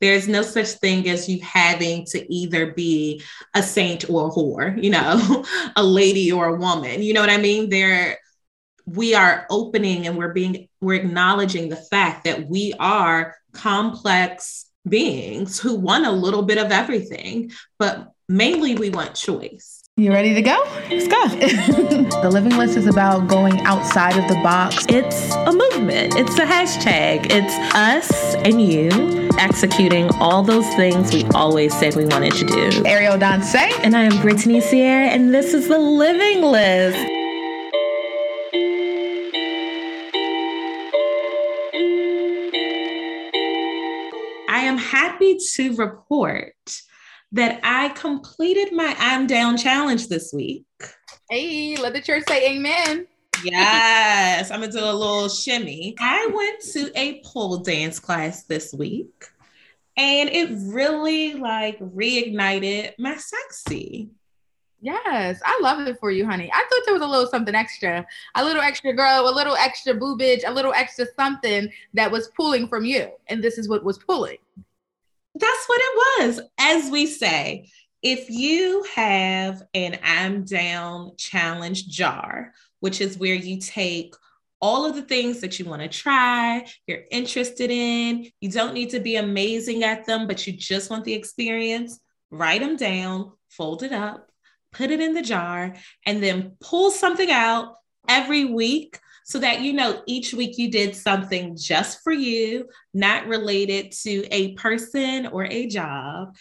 There's no such thing as you having to either be a saint or a whore, you know, a lady or a woman. You know what I mean? There we are opening and we're being we're acknowledging the fact that we are complex beings who want a little bit of everything, but mainly we want choice. You ready to go? Let's go. the living list is about going outside of the box. It's a movement, it's a hashtag. It's us and you executing all those things we always said we wanted to do. Ariel Danse. And I am Brittany Sierra, and this is the living list. I am happy to report that I completed my I'm Down challenge this week. Hey, let the church say amen. Yes, I'm gonna do a little shimmy. I went to a pole dance class this week and it really like reignited my sexy. Yes, I love it for you, honey. I thought there was a little something extra, a little extra girl, a little extra boobage, a little extra something that was pulling from you. And this is what was pulling. That's what it was. As we say, if you have an I'm down challenge jar, which is where you take all of the things that you want to try, you're interested in, you don't need to be amazing at them, but you just want the experience, write them down, fold it up, put it in the jar, and then pull something out every week so that you know each week you did something just for you, not related to a person or a job.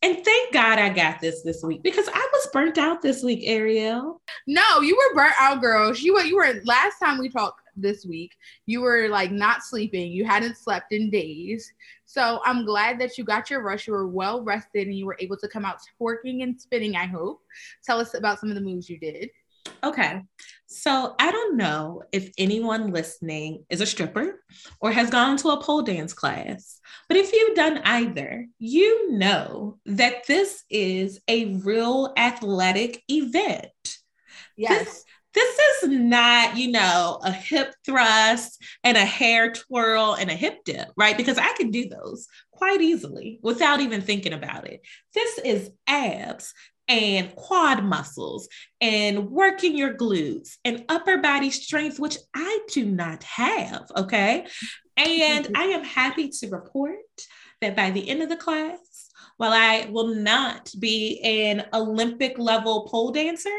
And thank God I got this this week because I was burnt out this week, Ariel. No, you were burnt out, girl. You were you were last time we talked this week. You were like not sleeping. You hadn't slept in days. So I'm glad that you got your rush. You were well rested and you were able to come out twerking and spinning. I hope. Tell us about some of the moves you did. Okay. So I don't know if anyone listening is a stripper or has gone to a pole dance class, but if you've done either, you know that this is a real athletic event. Yes. This, this is not, you know, a hip thrust and a hair twirl and a hip dip, right? Because I can do those quite easily without even thinking about it. This is abs and quad muscles and working your glutes and upper body strength, which I do not have. Okay. And I am happy to report that by the end of the class, while I will not be an Olympic level pole dancer,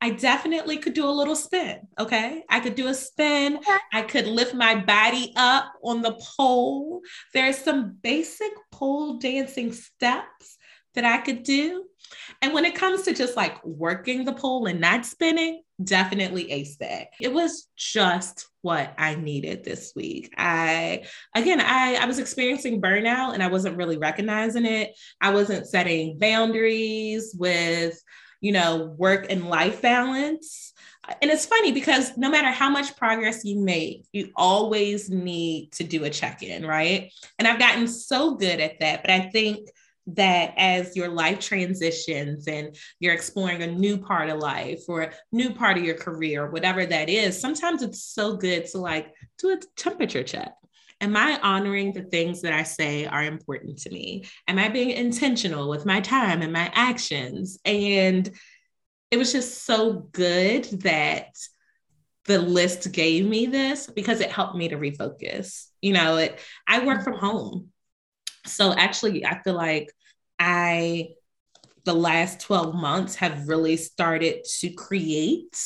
I definitely could do a little spin. Okay. I could do a spin. I could lift my body up on the pole. There are some basic pole dancing steps that I could do. And when it comes to just like working the pole and not spinning, definitely ace that. It was just what I needed this week. I again, I I was experiencing burnout and I wasn't really recognizing it. I wasn't setting boundaries with, you know, work and life balance. And it's funny because no matter how much progress you make, you always need to do a check in, right? And I've gotten so good at that. But I think that as your life transitions and you're exploring a new part of life or a new part of your career, whatever that is, sometimes it's so good to like do a temperature check. Am I honoring the things that I say are important to me? Am I being intentional with my time and my actions? And it was just so good that the list gave me this because it helped me to refocus. You know, it I work from home so actually, I feel like I, the last 12 months have really started to create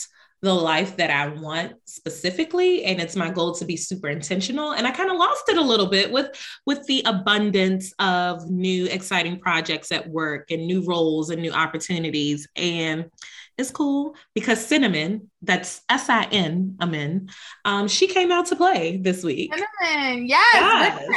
the life that I want specifically and it's my goal to be super intentional and I kind of lost it a little bit with with the abundance of new exciting projects at work and new roles and new opportunities and it's cool because Cinnamon, that's S I N, Amin, um, she came out to play this week. Cinnamon, yes. yes.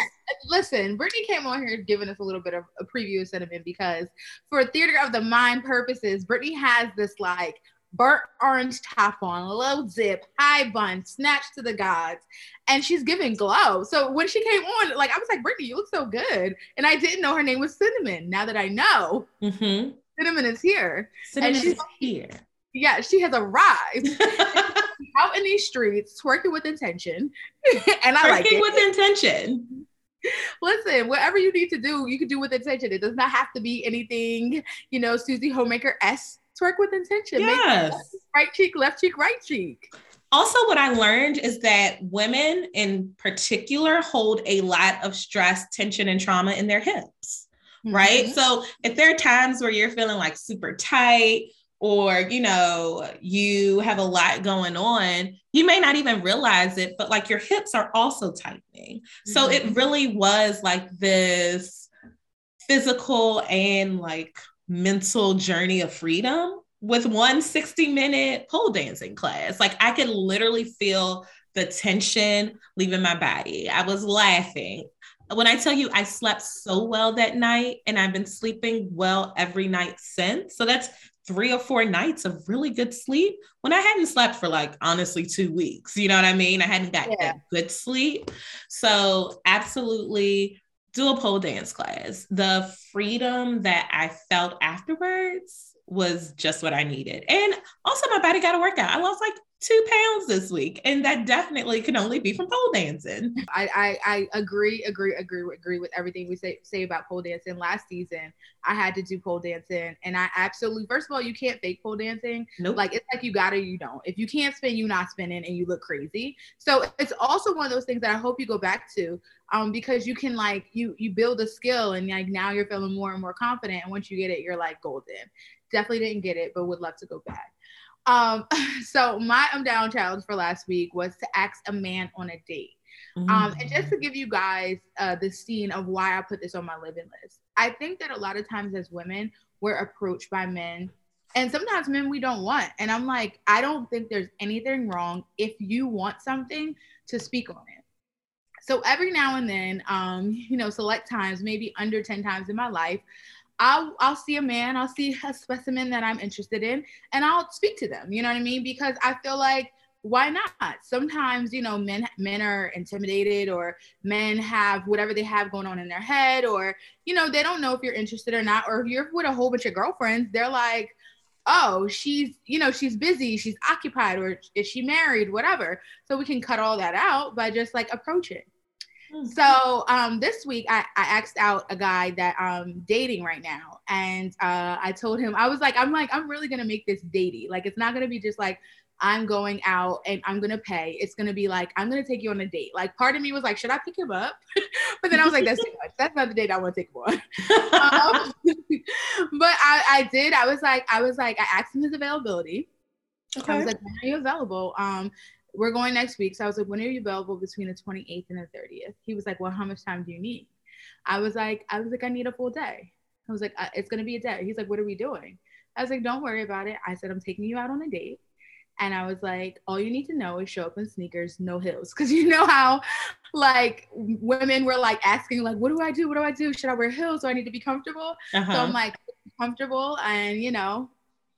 Listen, Brittany came on here giving us a little bit of a preview of Cinnamon because for theater of the mind purposes, Brittany has this like burnt orange top on, low zip, high bun, snatched to the gods, and she's giving glow. So when she came on, like I was like, Brittany, you look so good, and I didn't know her name was Cinnamon. Now that I know, mm-hmm. Cinnamon is here. Cinnamon and she's is here. Yeah, she has arrived. out in these streets, twerking with intention. and I twerking like it. with intention. Listen, whatever you need to do, you can do with intention. It does not have to be anything, you know, Susie Homemaker S. Twerk with intention. Yes. right cheek, left cheek, right cheek. Also, what I learned is that women in particular hold a lot of stress, tension, and trauma in their hips, mm-hmm. right? So if there are times where you're feeling like super tight, or you know you have a lot going on you may not even realize it but like your hips are also tightening mm-hmm. so it mm-hmm. really was like this physical and like mental journey of freedom with one 60 minute pole dancing class like i could literally feel the tension leaving my body i was laughing when I tell you I slept so well that night and I've been sleeping well every night since. So that's three or four nights of really good sleep when I hadn't slept for like honestly two weeks. You know what I mean? I hadn't got yeah. good sleep. So, absolutely do a pole dance class. The freedom that I felt afterwards was just what I needed. And also, my body got to work out. I lost like two pounds this week and that definitely can only be from pole dancing I, I i agree agree agree agree with everything we say say about pole dancing last season i had to do pole dancing and i absolutely first of all you can't fake pole dancing nope. like it's like you got it you don't if you can't spin you not spinning and you look crazy so it's also one of those things that i hope you go back to um because you can like you you build a skill and like now you're feeling more and more confident and once you get it you're like golden definitely didn't get it but would love to go back um, so my I'm down challenge for last week was to ask a man on a date. Mm. Um, and just to give you guys uh, the scene of why I put this on my living list, I think that a lot of times as women, we're approached by men, and sometimes men we don't want. And I'm like, I don't think there's anything wrong if you want something to speak on it. So every now and then, um, you know, select times, maybe under 10 times in my life, I'll I'll see a man, I'll see a specimen that I'm interested in, and I'll speak to them. You know what I mean? Because I feel like why not? Sometimes, you know, men men are intimidated or men have whatever they have going on in their head, or you know, they don't know if you're interested or not, or if you're with a whole bunch of girlfriends, they're like, oh, she's, you know, she's busy, she's occupied, or is she married, whatever. So we can cut all that out by just like approaching. Hmm. So um, this week I, I asked out a guy that I'm dating right now, and uh, I told him I was like, I'm like, I'm really gonna make this datey. Like, it's not gonna be just like I'm going out and I'm gonna pay. It's gonna be like I'm gonna take you on a date. Like, part of me was like, should I pick him up? but then I was like, that's too much. That's not the date I want to take him on. um, but I, I did. I was like, I was like, I asked him his availability. Okay. I was like, when are you available? Um, we're going next week. So I was like, when are you available between the 28th and the 30th? He was like, well, how much time do you need? I was like, I was like, I need a full day. I was like, it's going to be a day. He's like, what are we doing? I was like, don't worry about it. I said, I'm taking you out on a date. And I was like, all you need to know is show up in sneakers, no heels. Cause you know how like women were like asking, like, what do I do? What do I do? Should I wear heels? Do I need to be comfortable? Uh-huh. So I'm like, comfortable and you know,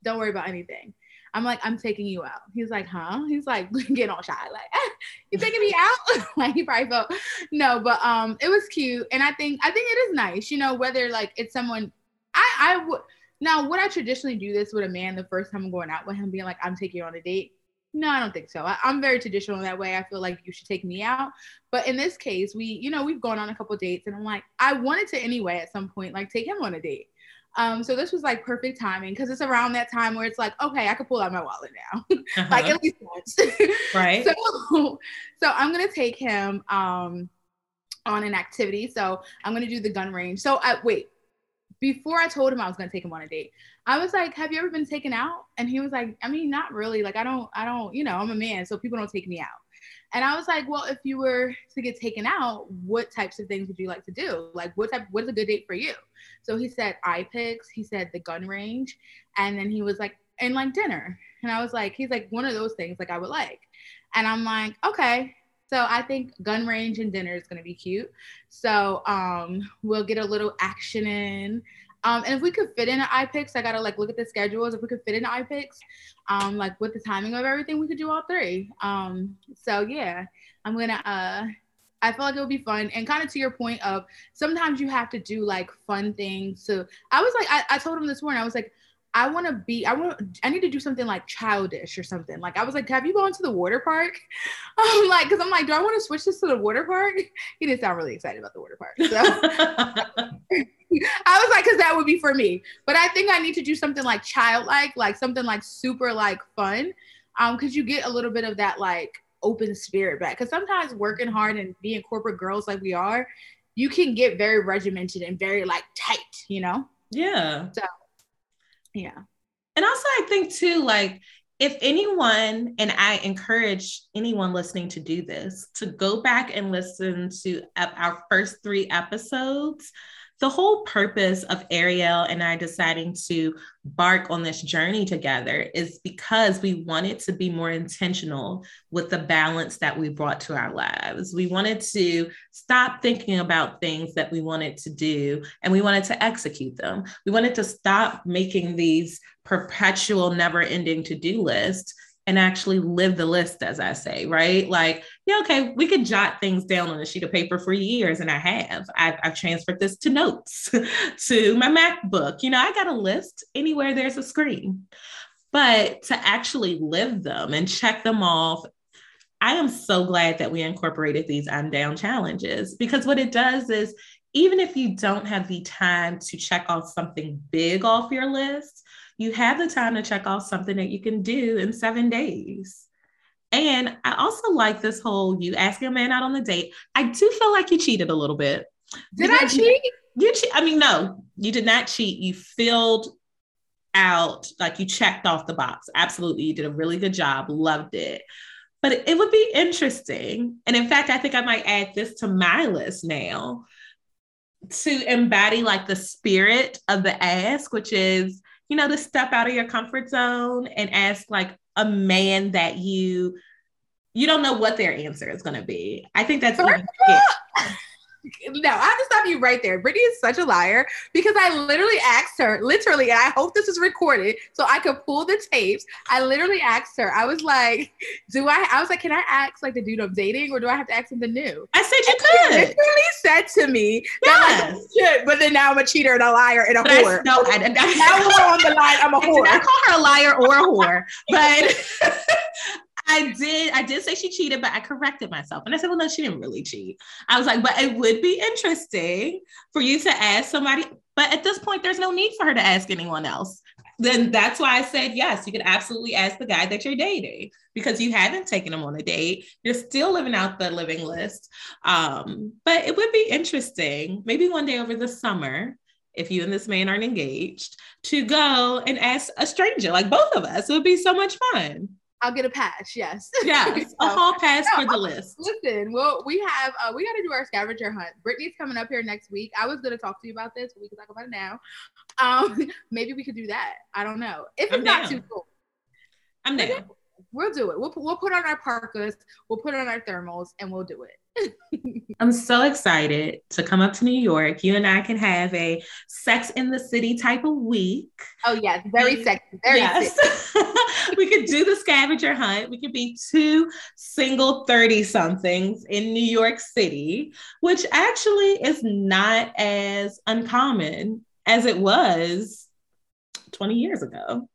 don't worry about anything. I'm like, I'm taking you out. He's like, huh? He's like, get all shy. Like, eh, you taking me out? like he probably felt no, but um, it was cute. And I think I think it is nice, you know, whether like it's someone I I would now would I traditionally do this with a man the first time I'm going out with him, being like, I'm taking you on a date? No, I don't think so. I, am very traditional in that way. I feel like you should take me out. But in this case, we, you know, we've gone on a couple dates and I'm like, I wanted to anyway at some point, like take him on a date. Um, so this was like perfect timing because it's around that time where it's like, okay, I could pull out my wallet now, uh-huh. like at least once. right. So, so I'm gonna take him um, on an activity. So I'm gonna do the gun range. So I wait. Before I told him I was gonna take him on a date, I was like, "Have you ever been taken out?" And he was like, "I mean, not really. Like, I don't, I don't, you know, I'm a man, so people don't take me out." And I was like, well, if you were to get taken out, what types of things would you like to do? Like, what type, what's a good date for you? So he said iPics, he said the gun range, and then he was like, and like dinner. And I was like, he's like, one of those things, like I would like. And I'm like, okay. So I think gun range and dinner is gonna be cute. So um, we'll get a little action in. Um, and if we could fit in an iPics, I gotta like look at the schedules. If we could fit in iPics, um, like with the timing of everything, we could do all three. Um, so yeah, I'm gonna uh I feel like it would be fun. And kind of to your point of sometimes you have to do like fun things. So I was like, I, I told him this morning, I was like, I want to be, I want, I need to do something like childish or something. Like I was like, have you gone to the water park? I'm like, cause I'm like, do I want to switch this to the water park? He didn't sound really excited about the water park. So I was like, cause that would be for me. But I think I need to do something like childlike, like something like super like fun. Um, cause you get a little bit of that like open spirit back. Cause sometimes working hard and being corporate girls like we are, you can get very regimented and very like tight, you know? Yeah. So yeah. And also, I think too, like, if anyone, and I encourage anyone listening to do this, to go back and listen to our first three episodes the whole purpose of Ariel and I deciding to bark on this journey together is because we wanted to be more intentional with the balance that we brought to our lives. We wanted to stop thinking about things that we wanted to do and we wanted to execute them. We wanted to stop making these perpetual, never ending to do lists and actually live the list, as I say, right? Like, yeah, okay, we could jot things down on a sheet of paper for years, and I have. I've, I've transferred this to notes, to my MacBook. You know, I got a list anywhere there's a screen. But to actually live them and check them off, I am so glad that we incorporated these I'm down challenges because what it does is even if you don't have the time to check off something big off your list, you have the time to check off something that you can do in seven days. And I also like this whole you asking a man out on the date. I do feel like you cheated a little bit. Did I cheat? You, cheat. I mean, no, you did not cheat. You filled out, like you checked off the box. Absolutely. You did a really good job. Loved it. But it, it would be interesting. And in fact, I think I might add this to my list now to embody like the spirit of the ask, which is you know, to step out of your comfort zone and ask like a man that you you don't know what their answer is going to be. I think that's no, I have to stop you right there. Brittany is such a liar because I literally asked her, literally, and I hope this is recorded so I could pull the tapes. I literally asked her, I was like, do I, I was like, can I ask like the dude I'm dating or do I have to ask something new? I said you and could. She literally said to me, yes. Oh, like, but then now I'm a cheater and a liar and a but whore. I, no, I, I, now we're on the line, I'm a whore. I call her a liar or a whore, but I did. I did say she cheated, but I corrected myself. And I said, well, no, she didn't really cheat. I was like, but it would be interesting for you to ask somebody. But at this point, there's no need for her to ask anyone else. Then that's why I said, yes, you could absolutely ask the guy that you're dating because you haven't taken him on a date. You're still living out the living list. Um, but it would be interesting, maybe one day over the summer, if you and this man aren't engaged, to go and ask a stranger, like both of us. It would be so much fun. I'll get a pass. Yes. Yes. a hall pass no, for the list. Listen, well, we have uh, we got to do our scavenger hunt. Brittany's coming up here next week. I was gonna talk to you about this, but we can talk about it now. Um, maybe we could do that. I don't know. If it's I'm not down. too cool. I'm down. We'll do it. We'll we'll put on our parkas. We'll put on our thermals, and we'll do it. I'm so excited to come up to New York. You and I can have a sex in the city type of week. Oh, yes, very mm. sexy. Very yes. sexy. we could do the scavenger hunt. We could be two single 30 somethings in New York City, which actually is not as uncommon as it was 20 years ago.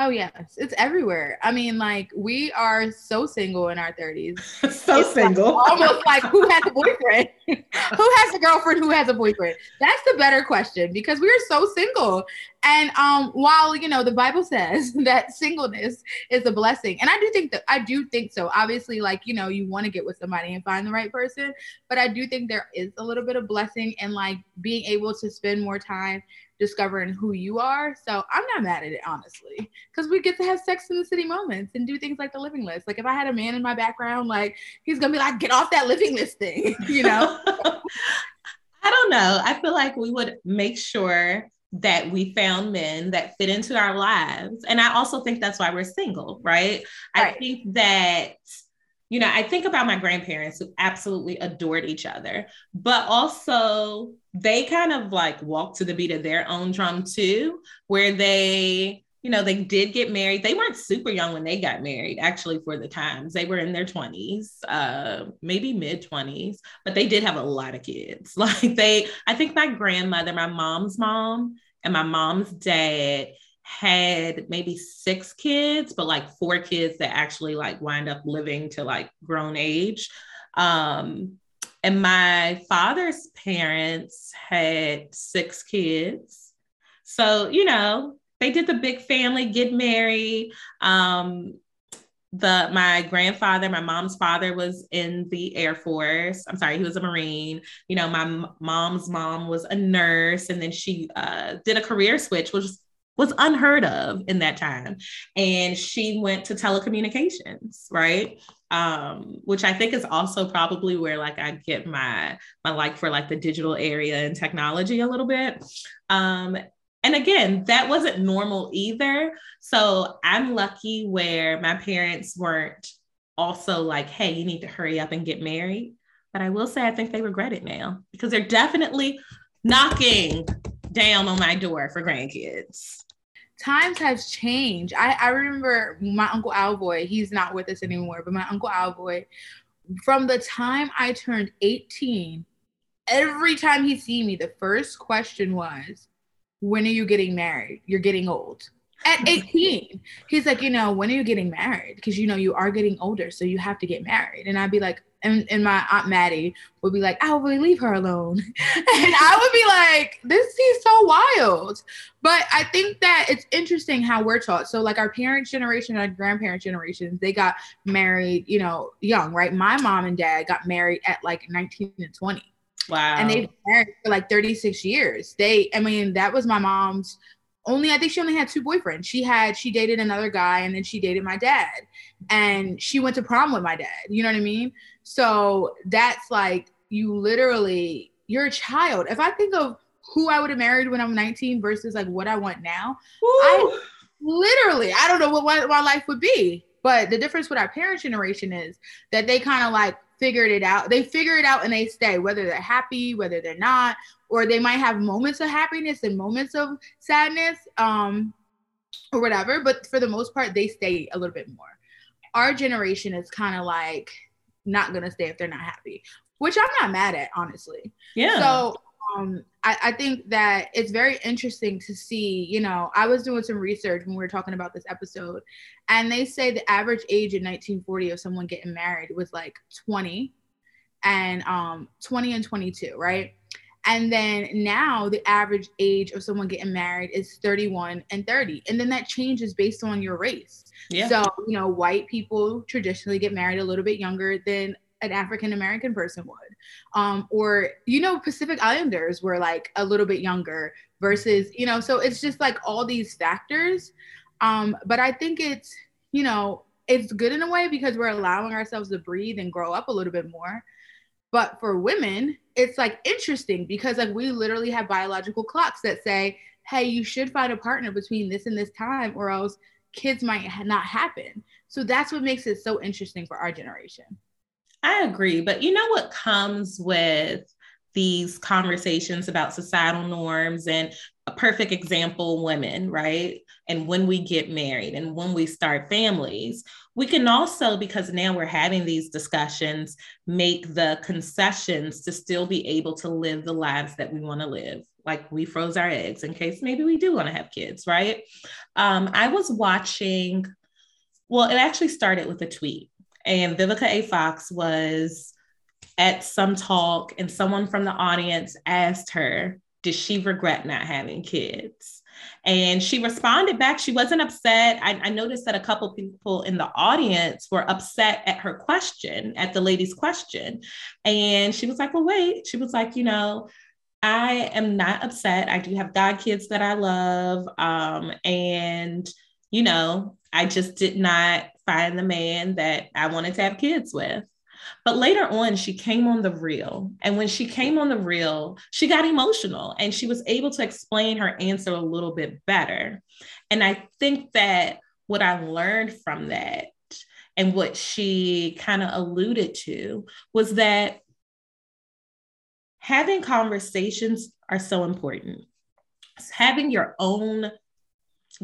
Oh yes, it's everywhere. I mean, like we are so single in our thirties. so it's single. Like, almost like who has a boyfriend? who has a girlfriend? Who has a boyfriend? That's the better question because we are so single. And um, while you know the Bible says that singleness is a blessing, and I do think that I do think so. Obviously, like you know, you want to get with somebody and find the right person, but I do think there is a little bit of blessing in like being able to spend more time discovering who you are. So I'm not mad at it, honestly, because we get to have sex in the city moments and do things like the living list. Like if I had a man in my background, like he's gonna be like, get off that living list thing, you know? I don't know. I feel like we would make sure that we found men that fit into our lives. And I also think that's why we're single, right? right. I think that you know, I think about my grandparents who absolutely adored each other, but also they kind of like walked to the beat of their own drum too, where they, you know, they did get married. They weren't super young when they got married, actually, for the times. They were in their 20s, uh, maybe mid 20s, but they did have a lot of kids. Like they, I think my grandmother, my mom's mom, and my mom's dad had maybe six kids, but like four kids that actually like wind up living to like grown age. Um, and my father's parents had six kids. So, you know, they did the big family, get married. Um, the my grandfather, my mom's father was in the Air Force. I'm sorry, he was a Marine. You know, my m- mom's mom was a nurse, and then she uh, did a career switch, which was, was unheard of in that time. And she went to telecommunications, right? Um, which I think is also probably where like I get my my like for like the digital area and technology a little bit. Um, and again, that wasn't normal either. So I'm lucky where my parents weren't also like, hey, you need to hurry up and get married. But I will say, I think they regret it now because they're definitely knocking down on my door for grandkids. Times have changed. I, I remember my uncle Alboy, he's not with us anymore, but my uncle Alboy, from the time I turned 18, every time he see me, the first question was, when are you getting married? You're getting old. At 18, he's like, you know, when are you getting married? Because you know you are getting older, so you have to get married. And I'd be like, and, and my aunt Maddie would be like, "I will really leave her alone," and I would be like, "This is so wild." But I think that it's interesting how we're taught. So, like our parents' generation, our grandparents' generations, they got married, you know, young, right? My mom and dad got married at like 19 and 20 Wow. And they've been married for like 36 years. They, I mean, that was my mom's only, I think she only had two boyfriends. She had, she dated another guy and then she dated my dad. And she went to prom with my dad. You know what I mean? So that's like, you literally, you're a child. If I think of who I would have married when I'm 19 versus like what I want now, Woo. I literally, I don't know what, what my life would be. But the difference with our parents' generation is that they kind of like figured it out. They figure it out and they stay, whether they're happy, whether they're not, or they might have moments of happiness and moments of sadness, um, or whatever. But for the most part, they stay a little bit more. Our generation is kind of like not gonna stay if they're not happy, which I'm not mad at, honestly. Yeah. So um, I, I, think that it's very interesting to see. You know, I was doing some research when we were talking about this episode, and they say the average age in 1940 of someone getting married was like 20, and um, 20 and 22, right? And then now the average age of someone getting married is 31 and 30. And then that changes based on your race. Yeah. So, you know, white people traditionally get married a little bit younger than an African American person would. Um, or, you know, Pacific Islanders were like a little bit younger versus, you know, so it's just like all these factors. Um, but I think it's, you know, it's good in a way because we're allowing ourselves to breathe and grow up a little bit more. But for women, it's like interesting because like we literally have biological clocks that say, hey, you should find a partner between this and this time, or else kids might not happen. So that's what makes it so interesting for our generation. I agree. But you know what comes with these conversations about societal norms and a perfect example women, right? And when we get married and when we start families, we can also, because now we're having these discussions, make the concessions to still be able to live the lives that we want to live. Like we froze our eggs in case maybe we do want to have kids, right? Um, I was watching, well, it actually started with a tweet and Vivica A. Fox was at some talk, and someone from the audience asked her, Did she regret not having kids? And she responded back. She wasn't upset. I, I, noticed that a couple people in the audience were upset at her question, at the lady's question. And she was like, Well, wait. She was like, You know, I am not upset. I do have God kids that I love. Um, and, you know, I just did not find the man that I wanted to have kids with. But later on, she came on the real. And when she came on the real, she got emotional and she was able to explain her answer a little bit better. And I think that what I learned from that and what she kind of alluded to was that having conversations are so important. Having your own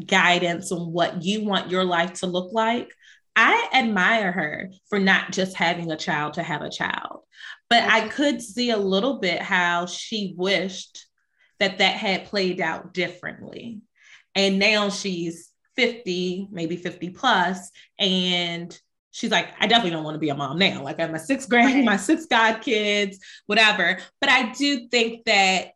guidance on what you want your life to look like I admire her for not just having a child to have a child, but I could see a little bit how she wished that that had played out differently. And now she's 50, maybe 50 plus, and she's like, I definitely don't want to be a mom now. Like I'm a six grade, right. my six god kids, whatever. But I do think that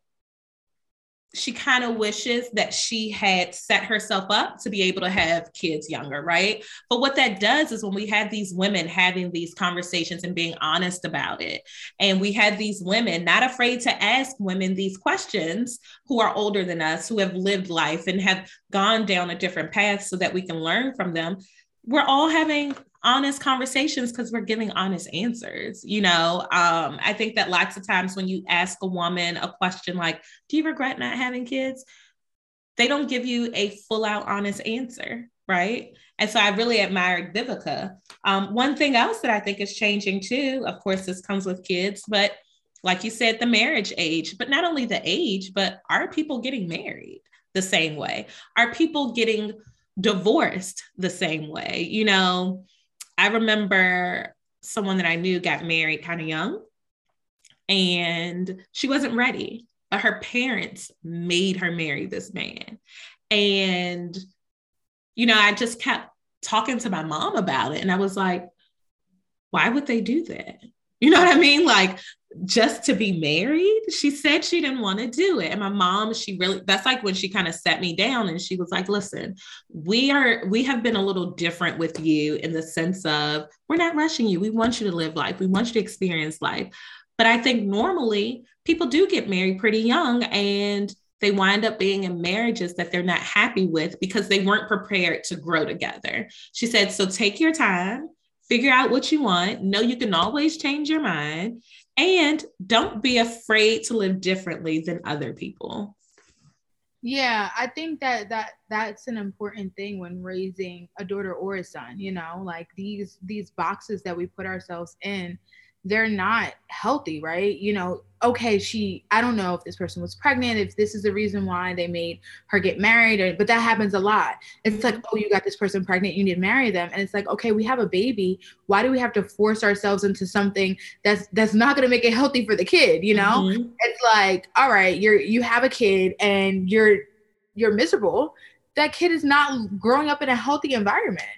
she kind of wishes that she had set herself up to be able to have kids younger, right? But what that does is when we have these women having these conversations and being honest about it, and we have these women not afraid to ask women these questions who are older than us, who have lived life and have gone down a different path so that we can learn from them. We're all having honest conversations because we're giving honest answers you know? Um, i think that lots of times when you ask a woman a question like do you regret not having kids? they don't give you a full out honest answer right? And so i really admired vivica. Um, one thing else that i think is changing too of course this comes with kids but like you said the marriage age but not only the age but are people getting married the same way? Are people getting divorced the same way you know I remember someone that I knew got married kind of young and she wasn't ready, but her parents made her marry this man. And, you know, I just kept talking to my mom about it. And I was like, why would they do that? You know what I mean? Like, just to be married. She said she didn't want to do it. And my mom, she really, that's like when she kind of set me down and she was like, listen, we are, we have been a little different with you in the sense of we're not rushing you. We want you to live life, we want you to experience life. But I think normally people do get married pretty young and they wind up being in marriages that they're not happy with because they weren't prepared to grow together. She said, so take your time figure out what you want. Know you can always change your mind and don't be afraid to live differently than other people yeah i think that that that's an important thing when raising a daughter or a son you know like these these boxes that we put ourselves in they're not healthy, right? You know, okay, she, I don't know if this person was pregnant, if this is the reason why they made her get married, or, but that happens a lot. It's like, oh, you got this person pregnant, you need to marry them. And it's like, okay, we have a baby. Why do we have to force ourselves into something that's that's not gonna make it healthy for the kid, you know? Mm-hmm. It's like, all right, you're you have a kid and you're you're miserable. That kid is not growing up in a healthy environment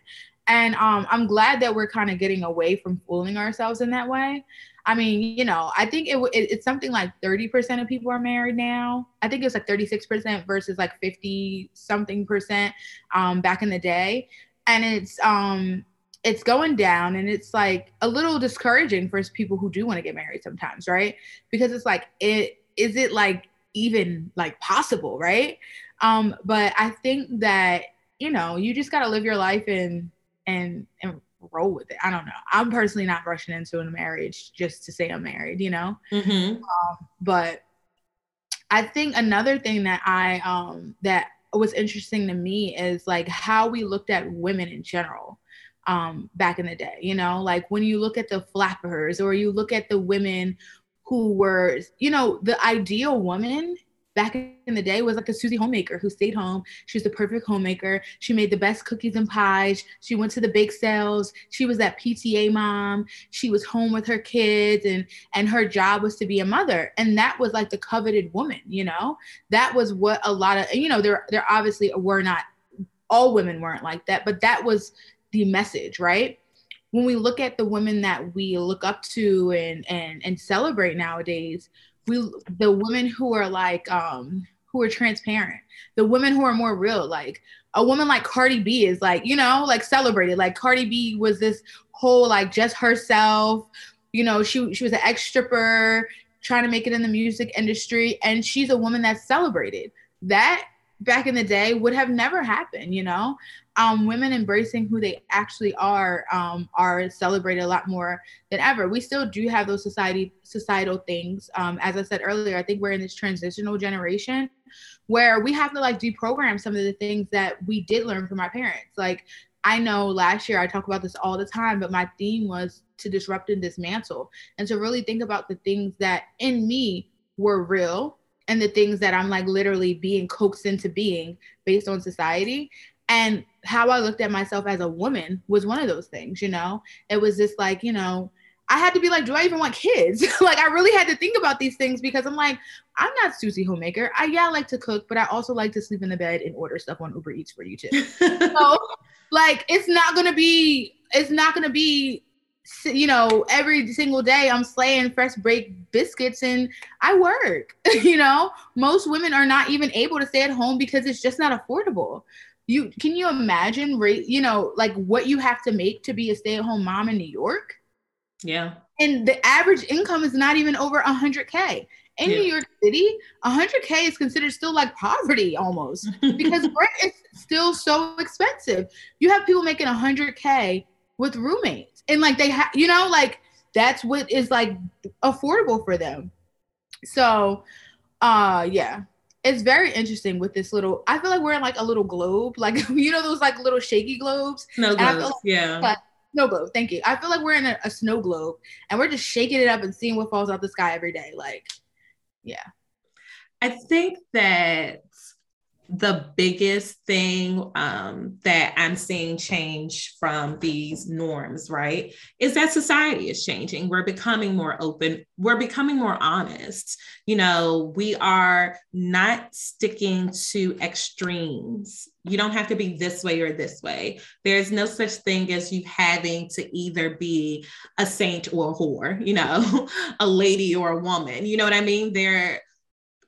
and um, I'm glad that we're kind of getting away from fooling ourselves in that way. I mean, you know, I think it, it, it's something like 30% of people are married now. I think it's like 36% versus like 50 something percent um, back in the day. And it's um it's going down and it's like a little discouraging for people who do want to get married sometimes, right? Because it's like it is it like even like possible, right? Um, but I think that you know, you just got to live your life and and and roll with it. I don't know. I'm personally not rushing into a marriage just to say I'm married, you know. Mm-hmm. Um, but I think another thing that I um that was interesting to me is like how we looked at women in general um back in the day you know like when you look at the flappers or you look at the women who were you know the ideal woman back in the day was like a Susie homemaker who stayed home. She was the perfect homemaker. She made the best cookies and pies. She went to the bake sales. She was that PTA mom. She was home with her kids and and her job was to be a mother. And that was like the coveted woman, you know? That was what a lot of you know, there there obviously were not all women weren't like that, but that was the message, right? When we look at the women that we look up to and and and celebrate nowadays, we the women who are like um who are transparent, the women who are more real, like a woman like Cardi B is like, you know, like celebrated. Like Cardi B was this whole like just herself, you know, she she was an ex stripper trying to make it in the music industry and she's a woman that's celebrated. That back in the day would have never happened, you know? Um, women embracing who they actually are um, are celebrated a lot more than ever. We still do have those society societal things. Um, as I said earlier, I think we're in this transitional generation where we have to like deprogram some of the things that we did learn from our parents. Like I know last year I talk about this all the time, but my theme was to disrupt and dismantle, and to really think about the things that in me were real and the things that I'm like literally being coaxed into being based on society. And how I looked at myself as a woman was one of those things, you know? It was just like, you know, I had to be like, do I even want kids? like, I really had to think about these things because I'm like, I'm not Susie Homemaker. I yeah, I like to cook, but I also like to sleep in the bed and order stuff on Uber Eats for you too. so, like, it's not gonna be, it's not gonna be, you know, every single day I'm slaying fresh baked biscuits and I work. you know, most women are not even able to stay at home because it's just not affordable. You can you imagine, rate, you know, like what you have to make to be a stay at home mom in New York? Yeah. And the average income is not even over 100K. In yeah. New York City, 100K is considered still like poverty almost because rent is still so expensive. You have people making 100K with roommates, and like they have, you know, like that's what is like affordable for them. So, uh, yeah, it's very interesting with this little. I feel like we're in like a little globe, like you know those like little shaky globes. No globes, like, yeah snow globe. Thank you. I feel like we're in a, a, snow globe and we're just shaking it up and seeing what falls out the sky every day. Like, yeah. I think that the biggest thing um, that I'm seeing change from these norms, right, is that society is changing. We're becoming more open. We're becoming more honest. You know, we are not sticking to extremes. You don't have to be this way or this way. There's no such thing as you having to either be a saint or a whore, you know, a lady or a woman. You know what I mean? There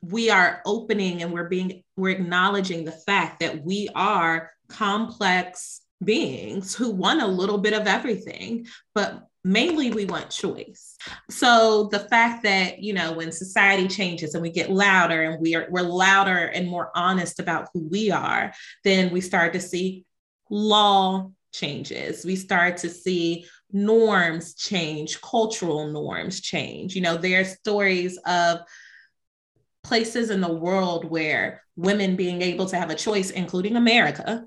we are opening and we're being we're acknowledging the fact that we are complex beings who want a little bit of everything but mainly we want choice. So the fact that you know when society changes and we get louder and we are we're louder and more honest about who we are then we start to see law changes. We start to see norms change cultural norms change. You know there are stories of places in the world where women being able to have a choice, including America,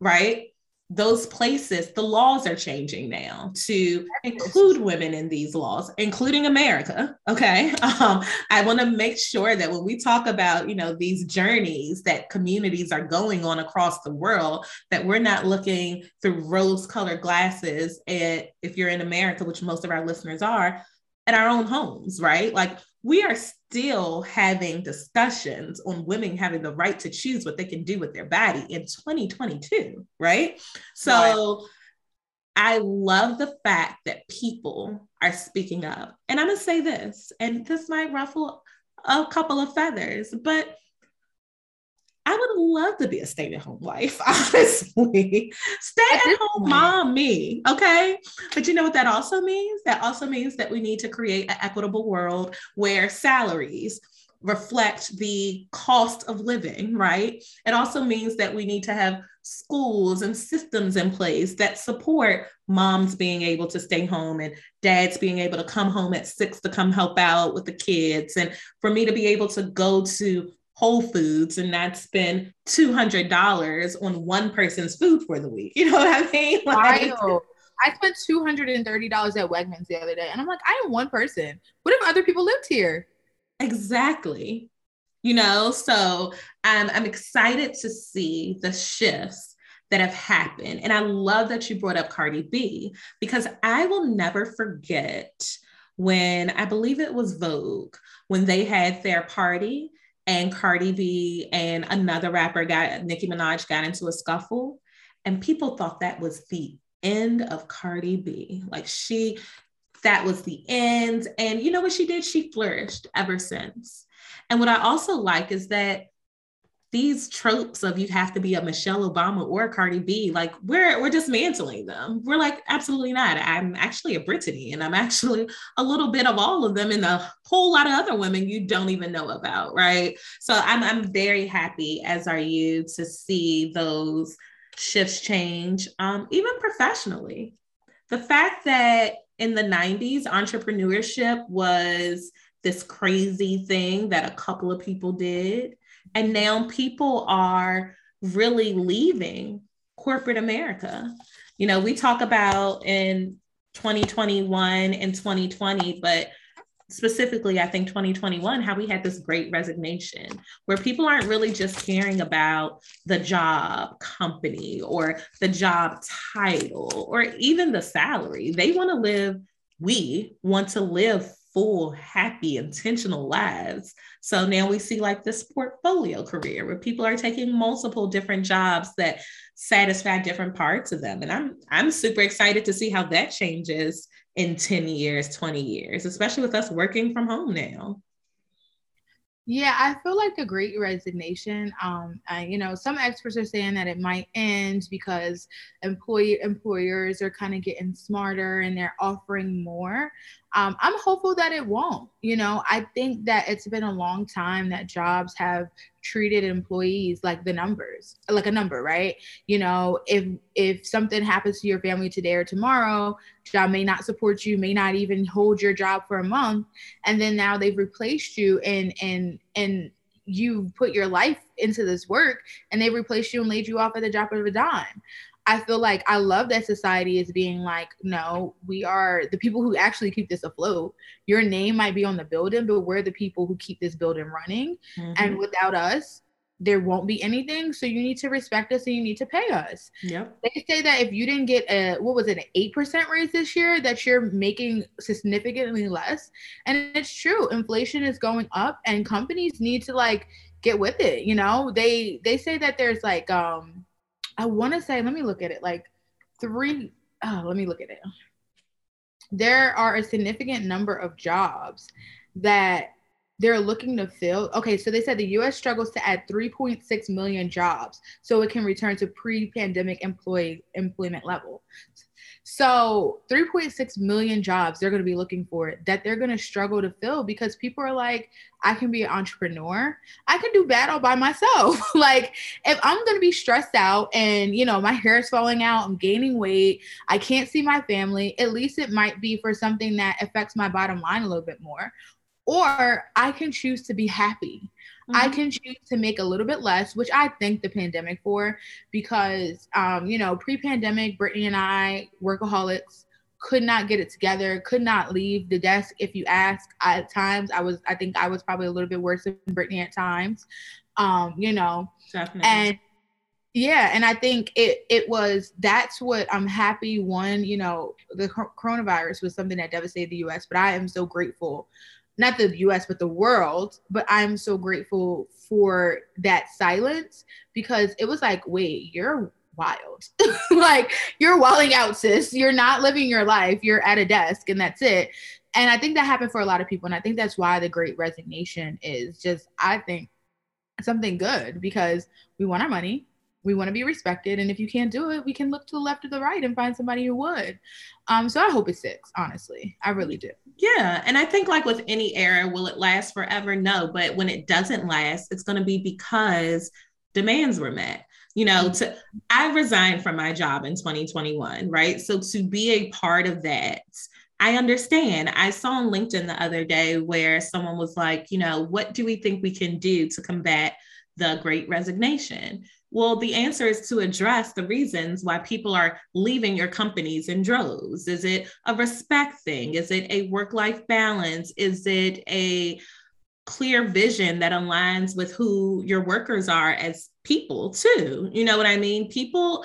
right? Those places, the laws are changing now to include women in these laws, including America. Okay. Um, I want to make sure that when we talk about, you know, these journeys that communities are going on across the world, that we're not looking through rose colored glasses at, if you're in America, which most of our listeners are, at our own homes, right? Like we are still having discussions on women having the right to choose what they can do with their body in 2022, right? So right. I love the fact that people are speaking up. And I'm going to say this, and this might ruffle a couple of feathers, but I would love to be a stay at home wife, honestly. Stay at home mom, me. Okay. But you know what that also means? That also means that we need to create an equitable world where salaries reflect the cost of living, right? It also means that we need to have schools and systems in place that support moms being able to stay home and dads being able to come home at six to come help out with the kids. And for me to be able to go to Whole Foods and not spend $200 on one person's food for the week. You know what I mean? Like, I, I spent $230 at Wegmans the other day and I'm like, I am one person. What if other people lived here? Exactly. You know, so I'm, I'm excited to see the shifts that have happened. And I love that you brought up Cardi B because I will never forget when I believe it was Vogue, when they had their party and Cardi B and another rapper got Nicki Minaj got into a scuffle, and people thought that was the end of Cardi B. Like she, that was the end. And you know what she did? She flourished ever since. And what I also like is that these tropes of you have to be a Michelle Obama or Cardi B, like we're we're dismantling them. We're like, absolutely not. I'm actually a Brittany and I'm actually a little bit of all of them and a whole lot of other women you don't even know about, right? So I'm I'm very happy, as are you, to see those shifts change, um, even professionally. The fact that in the 90s, entrepreneurship was this crazy thing that a couple of people did and now people are really leaving corporate America. You know, we talk about in 2021 and 2020, but specifically, I think 2021, how we had this great resignation where people aren't really just caring about the job company or the job title or even the salary. They want to live we want to live full, happy, intentional lives. So now we see like this portfolio career where people are taking multiple different jobs that satisfy different parts of them. And I'm I'm super excited to see how that changes in 10 years, 20 years, especially with us working from home now. Yeah, I feel like the great resignation, um, I, you know, some experts are saying that it might end because employee employers are kind of getting smarter and they're offering more. Um, I'm hopeful that it won't. You know, I think that it's been a long time that jobs have treated employees like the numbers, like a number, right? You know, if if something happens to your family today or tomorrow, job may not support you, may not even hold your job for a month, and then now they've replaced you and and and you put your life into this work and they replaced you and laid you off at the drop of a dime. I feel like I love that society is being like, no, we are the people who actually keep this afloat. Your name might be on the building, but we're the people who keep this building running. Mm-hmm. And without us, there won't be anything. So you need to respect us and you need to pay us. Yep. They say that if you didn't get a what was it, an eight percent raise this year, that you're making significantly less. And it's true. Inflation is going up and companies need to like get with it. You know, they they say that there's like um I want to say, let me look at it like three. Oh, let me look at it. There are a significant number of jobs that they're looking to fill. Okay, so they said the US struggles to add 3.6 million jobs so it can return to pre-pandemic employee employment level. So 3.6 million jobs they're going to be looking for that they're going to struggle to fill because people are like, I can be an entrepreneur. I can do bad all by myself. like if I'm going to be stressed out and you know my hair is falling out, I'm gaining weight, I can't see my family. At least it might be for something that affects my bottom line a little bit more. Or I can choose to be happy Mm-hmm. I can choose to make a little bit less, which I thank the pandemic for because, um, you know, pre pandemic, Brittany and I, workaholics, could not get it together, could not leave the desk. If you ask, at times I was, I think I was probably a little bit worse than Brittany at times, um, you know, Definitely. and yeah and i think it it was that's what i'm happy one you know the coronavirus was something that devastated the us but i am so grateful not the US, but the world. But I'm so grateful for that silence because it was like, wait, you're wild. like you're walling out, sis. You're not living your life. You're at a desk and that's it. And I think that happened for a lot of people. And I think that's why the great resignation is just, I think, something good because we want our money we want to be respected and if you can't do it we can look to the left or the right and find somebody who would. Um so i hope it sticks honestly. I really do. Yeah and i think like with any era will it last forever? No but when it doesn't last it's going to be because demands were met. You know to i resigned from my job in 2021 right? So to be a part of that I understand. I saw on LinkedIn the other day where someone was like, you know, what do we think we can do to combat the great resignation? Well, the answer is to address the reasons why people are leaving your companies in droves. Is it a respect thing? Is it a work life balance? Is it a clear vision that aligns with who your workers are as people, too? You know what I mean? People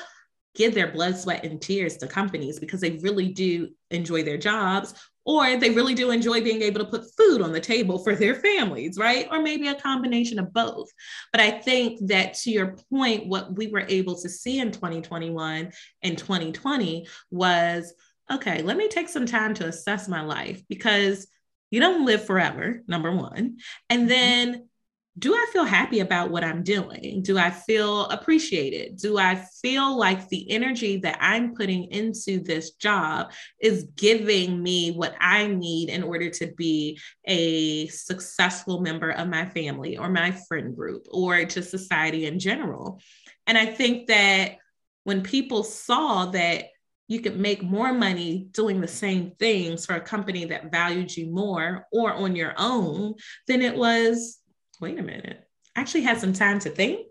give their blood, sweat, and tears to companies because they really do enjoy their jobs or they really do enjoy being able to put food on the table for their families, right? Or maybe a combination of both. But I think that to your point, what we were able to see in 2021 and 2020 was okay, let me take some time to assess my life because you don't live forever, number one. And mm-hmm. then do I feel happy about what I'm doing? Do I feel appreciated? Do I feel like the energy that I'm putting into this job is giving me what I need in order to be a successful member of my family or my friend group or to society in general? And I think that when people saw that you could make more money doing the same things for a company that valued you more or on your own, then it was wait a minute, I actually had some time to think.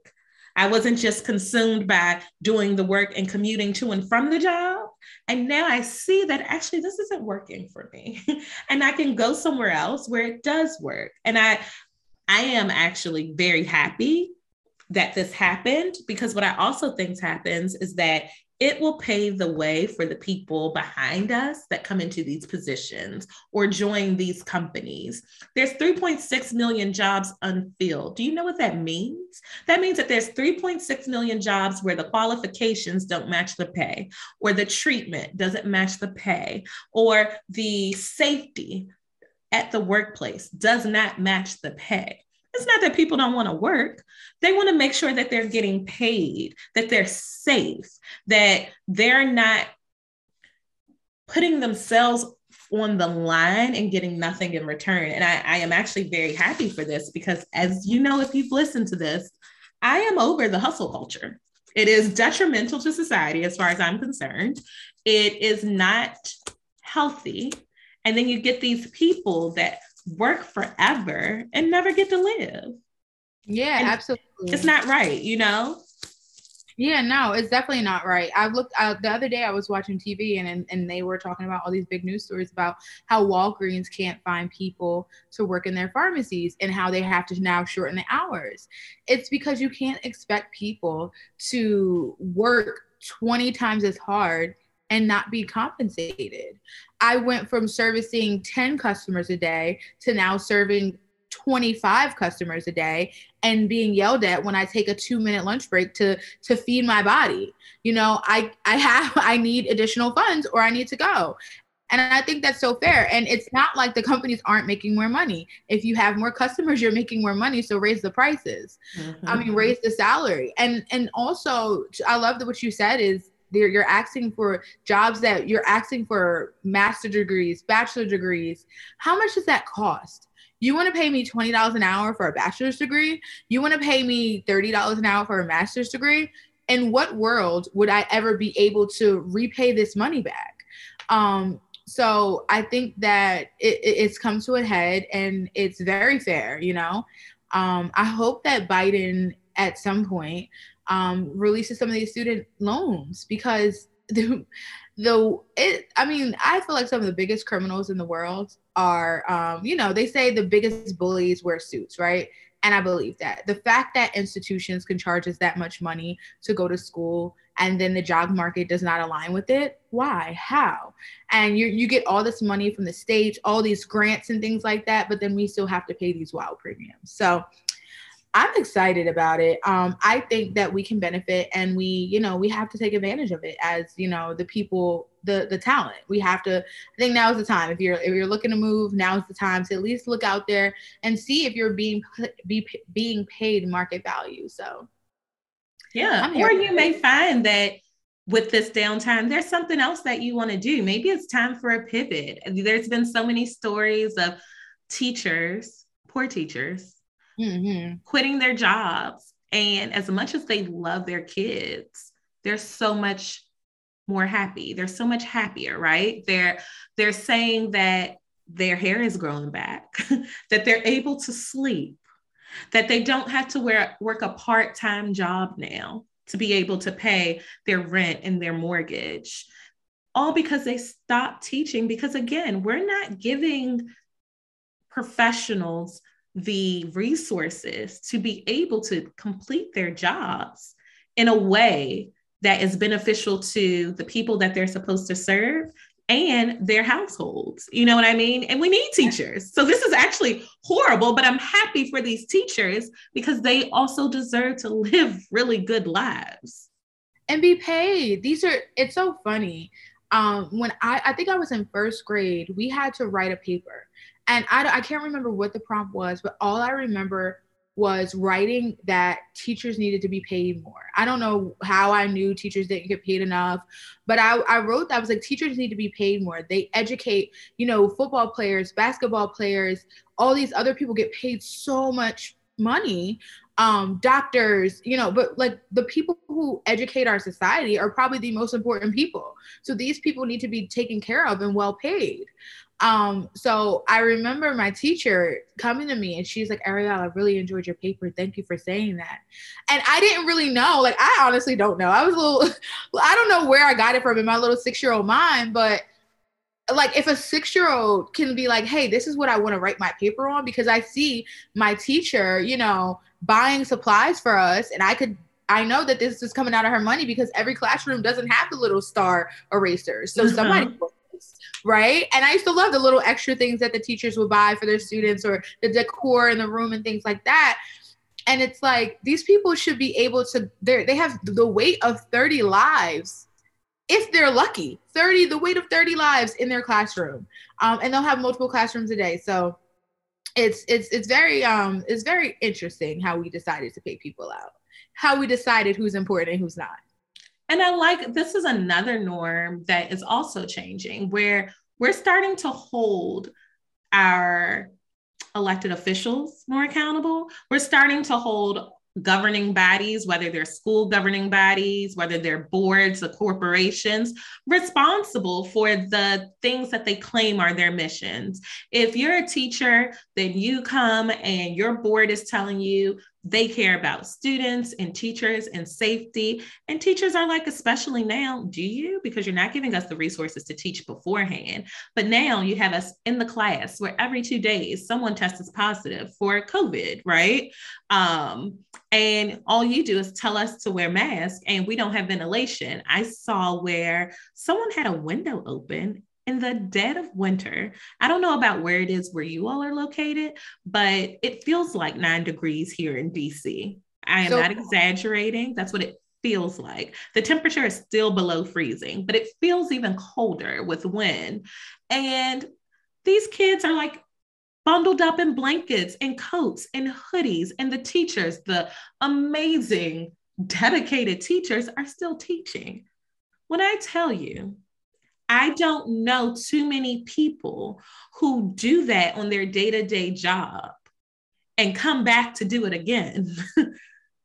I wasn't just consumed by doing the work and commuting to and from the job. And now I see that actually this isn't working for me. and I can go somewhere else where it does work. And I I am actually very happy that this happened because what I also think happens is that it will pave the way for the people behind us that come into these positions or join these companies. There's 3.6 million jobs unfilled. Do you know what that means? That means that there's 3.6 million jobs where the qualifications don't match the pay, or the treatment doesn't match the pay, or the safety at the workplace does not match the pay. It's not that people don't want to work. They want to make sure that they're getting paid, that they're safe, that they're not putting themselves on the line and getting nothing in return. And I, I am actually very happy for this because, as you know, if you've listened to this, I am over the hustle culture. It is detrimental to society as far as I'm concerned. It is not healthy. And then you get these people that work forever and never get to live. Yeah, and absolutely. It's not right, you know? Yeah, no, it's definitely not right. I looked uh, the other day. I was watching TV and, and and they were talking about all these big news stories about how Walgreens can't find people to work in their pharmacies and how they have to now shorten the hours. It's because you can't expect people to work 20 times as hard and not be compensated. I went from servicing 10 customers a day to now serving 25 customers a day and being yelled at when I take a 2 minute lunch break to to feed my body. You know, I I have I need additional funds or I need to go. And I think that's so fair. And it's not like the companies aren't making more money. If you have more customers, you're making more money. So raise the prices. Mm-hmm. I mean, raise the salary. And and also I love that what you said is you're, you're asking for jobs that you're asking for master degrees, bachelor degrees. How much does that cost? You want to pay me $20 an hour for a bachelor's degree? You want to pay me $30 an hour for a master's degree? In what world would I ever be able to repay this money back? Um, so I think that it, it's come to a head and it's very fair, you know. Um, I hope that Biden at some point um, releases some of these student loans because the the it I mean I feel like some of the biggest criminals in the world are um, you know they say the biggest bullies wear suits right? And I believe that. The fact that institutions can charge us that much money to go to school and then the job market does not align with it why? How? And you you get all this money from the state all these grants and things like that but then we still have to pay these wild premiums. So I'm excited about it. Um, I think that we can benefit and we, you know, we have to take advantage of it as, you know, the people, the the talent. We have to I think now is the time. If you're if you're looking to move, now is the time to at least look out there and see if you're being be being paid market value. So yeah, or you may find that with this downtime, there's something else that you want to do. Maybe it's time for a pivot. There's been so many stories of teachers, poor teachers, mm-hmm. quitting their jobs. And as much as they love their kids, they're so much more happy. They're so much happier, right? They're they're saying that their hair is growing back, that they're able to sleep, that they don't have to wear, work a part-time job now to be able to pay their rent and their mortgage. All because they stopped teaching because again, we're not giving professionals the resources to be able to complete their jobs in a way that is beneficial to the people that they're supposed to serve and their households. You know what I mean? And we need teachers. So this is actually horrible, but I'm happy for these teachers because they also deserve to live really good lives and be paid. These are it's so funny. Um when I I think I was in first grade, we had to write a paper and I, I can't remember what the prompt was, but all I remember was writing that teachers needed to be paid more. I don't know how I knew teachers didn't get paid enough, but I, I wrote that I was like, teachers need to be paid more. They educate, you know, football players, basketball players, all these other people get paid so much money. Um, doctors, you know, but like the people who educate our society are probably the most important people. So these people need to be taken care of and well paid. Um, so I remember my teacher coming to me and she's like, Ariel, I really enjoyed your paper. Thank you for saying that. And I didn't really know, like, I honestly don't know. I was a little, I don't know where I got it from in my little six year old mind, but like if a six year old can be like, hey, this is what I want to write my paper on because I see my teacher, you know, buying supplies for us and I could I know that this is coming out of her money because every classroom doesn't have the little star erasers. So mm-hmm. somebody right? And I used to love the little extra things that the teachers would buy for their students or the decor in the room and things like that. And it's like these people should be able to they they have the weight of 30 lives if they're lucky 30 the weight of 30 lives in their classroom um, and they'll have multiple classrooms a day so it's it's it's very um it's very interesting how we decided to pay people out how we decided who's important and who's not and I like this is another norm that is also changing where we're starting to hold our elected officials more accountable. We're starting to hold governing bodies, whether they're school governing bodies, whether they're boards or corporations, responsible for the things that they claim are their missions. If you're a teacher, then you come and your board is telling you they care about students and teachers and safety. And teachers are like, especially now, do you? Because you're not giving us the resources to teach beforehand. But now you have us in the class where every two days someone tests positive for COVID, right? Um, and all you do is tell us to wear masks and we don't have ventilation. I saw where someone had a window open in the dead of winter. I don't know about where it is where you all are located, but it feels like nine degrees here in DC. I am so, not exaggerating. That's what it feels like. The temperature is still below freezing, but it feels even colder with wind. And these kids are like bundled up in blankets and coats and hoodies. And the teachers, the amazing, dedicated teachers, are still teaching. When I tell you I don't know too many people who do that on their day to day job and come back to do it again.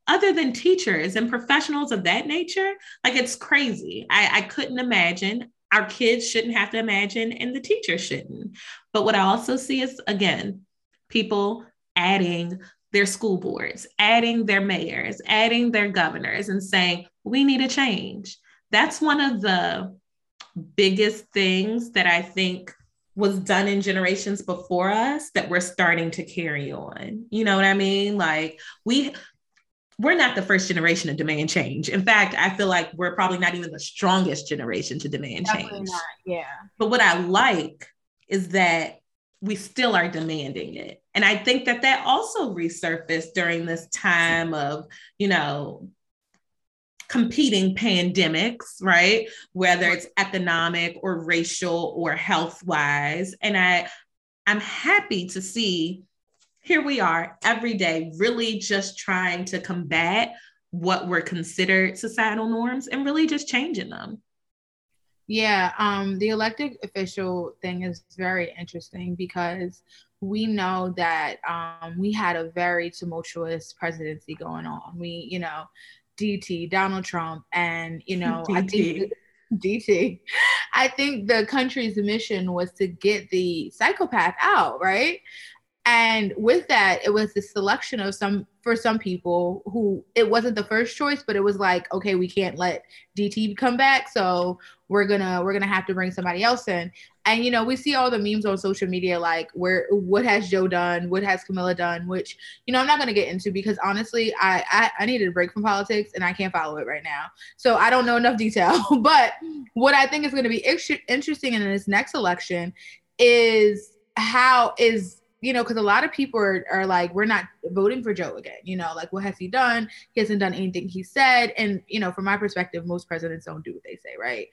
Other than teachers and professionals of that nature, like it's crazy. I, I couldn't imagine. Our kids shouldn't have to imagine, and the teachers shouldn't. But what I also see is, again, people adding their school boards, adding their mayors, adding their governors, and saying, we need a change. That's one of the biggest things that I think was done in generations before us that we're starting to carry on. You know what I mean? Like we we're not the first generation to demand change. In fact, I feel like we're probably not even the strongest generation to demand Definitely change. Not. Yeah. But what I like is that we still are demanding it. And I think that that also resurfaced during this time of, you know, competing pandemics, right? Whether it's economic or racial or health wise. And I, I'm happy to see here we are every day, really just trying to combat what were considered societal norms and really just changing them. Yeah, um, the elected official thing is very interesting because we know that um, we had a very tumultuous presidency going on. We, you know, DT, Donald Trump, and you know, DT. I think DT. I think the country's mission was to get the psychopath out, right? And with that, it was the selection of some for some people who it wasn't the first choice, but it was like, okay, we can't let DT come back, so we're gonna we're gonna have to bring somebody else in. And you know, we see all the memes on social media like where what has Joe done, what has Kamala done, which you know I'm not gonna get into because honestly, I I, I needed a break from politics and I can't follow it right now, so I don't know enough detail. but what I think is gonna be ex- interesting in this next election is how is you know, because a lot of people are, are like, we're not voting for Joe again. You know, like, what has he done? He hasn't done anything he said. And, you know, from my perspective, most presidents don't do what they say, right?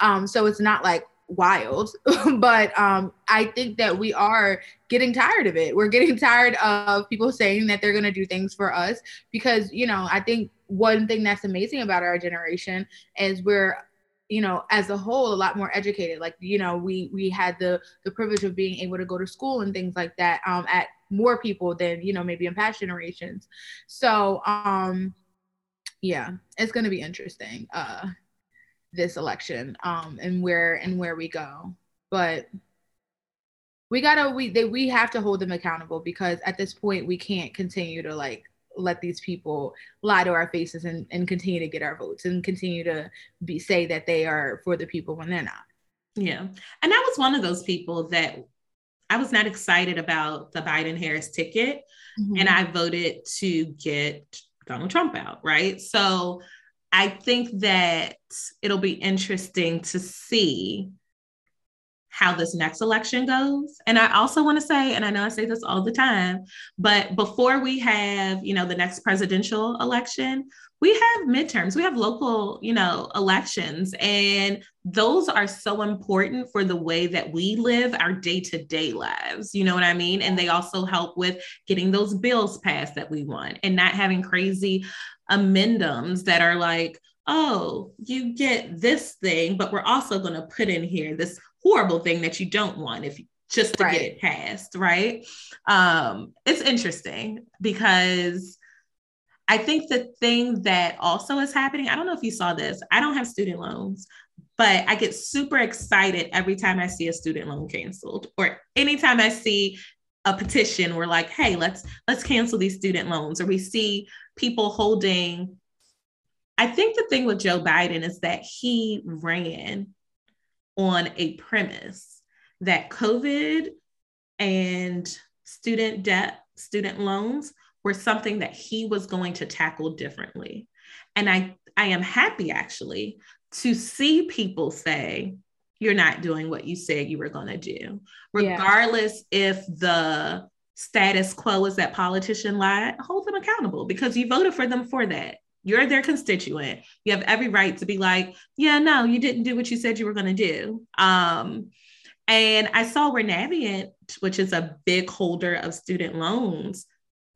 Um, so it's not like wild, but um, I think that we are getting tired of it. We're getting tired of people saying that they're going to do things for us because, you know, I think one thing that's amazing about our generation is we're you know as a whole a lot more educated. Like you know we we had the the privilege of being able to go to school and things like that um at more people than you know maybe in past generations. So um yeah it's going to be interesting. Uh this election um and where and where we go but we gotta we they, we have to hold them accountable because at this point we can't continue to like let these people lie to our faces and, and continue to get our votes and continue to be say that they are for the people when they're not. Yeah. And I was one of those people that I was not excited about the Biden Harris ticket. Mm-hmm. And I voted to get Donald Trump out. Right. So I think that it'll be interesting to see how this next election goes. And I also want to say, and I know I say this all the time, but before we have, you know, the next presidential election, we have midterms, we have local, you know, elections, and those are so important for the way that we live our day to day lives. You know what I mean? And they also help with getting those bills passed that we want and not having crazy amendums that are like, oh, you get this thing, but we're also going to put in here this horrible thing that you don't want if just to right. get it passed, right? Um, it's interesting because I think the thing that also is happening, I don't know if you saw this, I don't have student loans, but I get super excited every time I see a student loan canceled or anytime I see a petition we're like hey let's let's cancel these student loans or we see people holding i think the thing with joe biden is that he ran on a premise that COVID and student debt, student loans were something that he was going to tackle differently. And I, I am happy actually to see people say, you're not doing what you said you were going to do, regardless yeah. if the status quo is that politician lied, hold them accountable because you voted for them for that. You're their constituent. You have every right to be like, yeah, no, you didn't do what you said you were going to do. Um, and I saw where Navient, which is a big holder of student loans,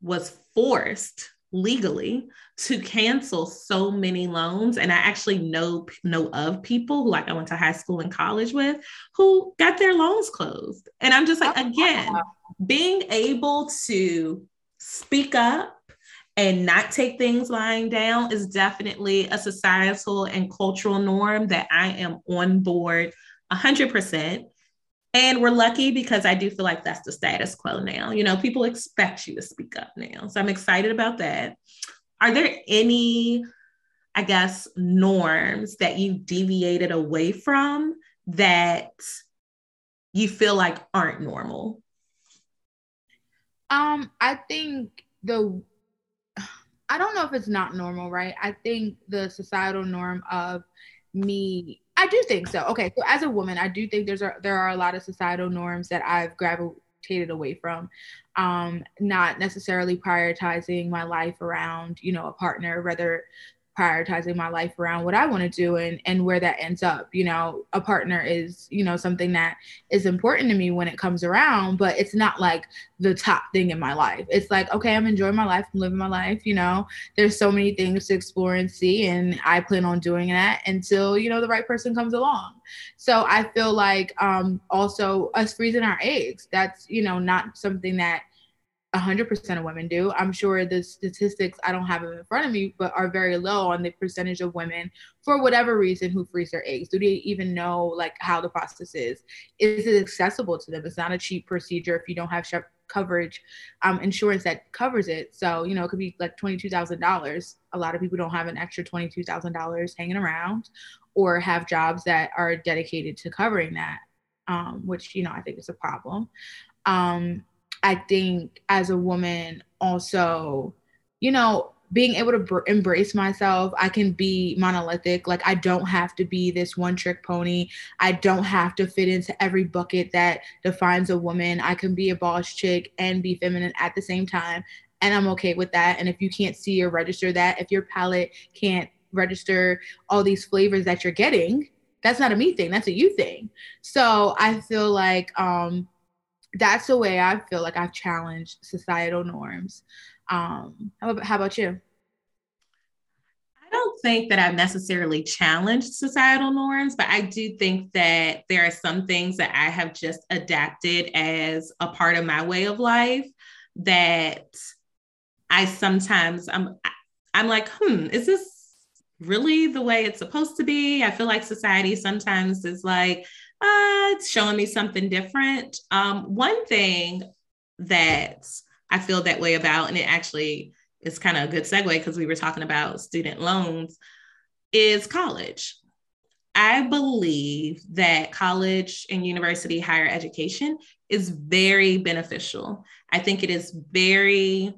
was forced legally to cancel so many loans. And i actually know know of people who like i went to high school and college with who got their loans closed. And i'm just like oh, again being able to speak up and not take things lying down is definitely a societal and cultural norm that I am on board 100%. And we're lucky because I do feel like that's the status quo now. You know, people expect you to speak up now. So I'm excited about that. Are there any, I guess, norms that you deviated away from that you feel like aren't normal? Um, I think the I don't know if it's not normal, right? I think the societal norm of me I do think so. Okay, so as a woman, I do think there's a, there are a lot of societal norms that I've gravitated away from. Um, not necessarily prioritizing my life around, you know, a partner, rather prioritizing my life around what I want to do and and where that ends up. You know, a partner is, you know, something that is important to me when it comes around, but it's not like the top thing in my life. It's like, okay, I'm enjoying my life, I'm living my life, you know. There's so many things to explore and see and I plan on doing that until, you know, the right person comes along. So I feel like um also us freezing our eggs, that's, you know, not something that 100% of women do. I'm sure the statistics, I don't have them in front of me, but are very low on the percentage of women, for whatever reason, who freeze their eggs. Do they even know like how the process is? Is it accessible to them? It's not a cheap procedure if you don't have coverage, um, insurance that covers it. So, you know, it could be like $22,000. A lot of people don't have an extra $22,000 hanging around or have jobs that are dedicated to covering that, um, which, you know, I think is a problem. Um, I think as a woman, also, you know, being able to br- embrace myself, I can be monolithic. Like, I don't have to be this one trick pony. I don't have to fit into every bucket that defines a woman. I can be a boss chick and be feminine at the same time. And I'm okay with that. And if you can't see or register that, if your palate can't register all these flavors that you're getting, that's not a me thing. That's a you thing. So I feel like, um, that's the way I feel like I've challenged societal norms. Um, how about, how about you? I don't think that I've necessarily challenged societal norms, but I do think that there are some things that I have just adapted as a part of my way of life that I sometimes I'm I'm like, hmm, is this really the way it's supposed to be? I feel like society sometimes is like, uh, it's showing me something different. Um, one thing that I feel that way about, and it actually is kind of a good segue because we were talking about student loans, is college. I believe that college and university higher education is very beneficial. I think it is very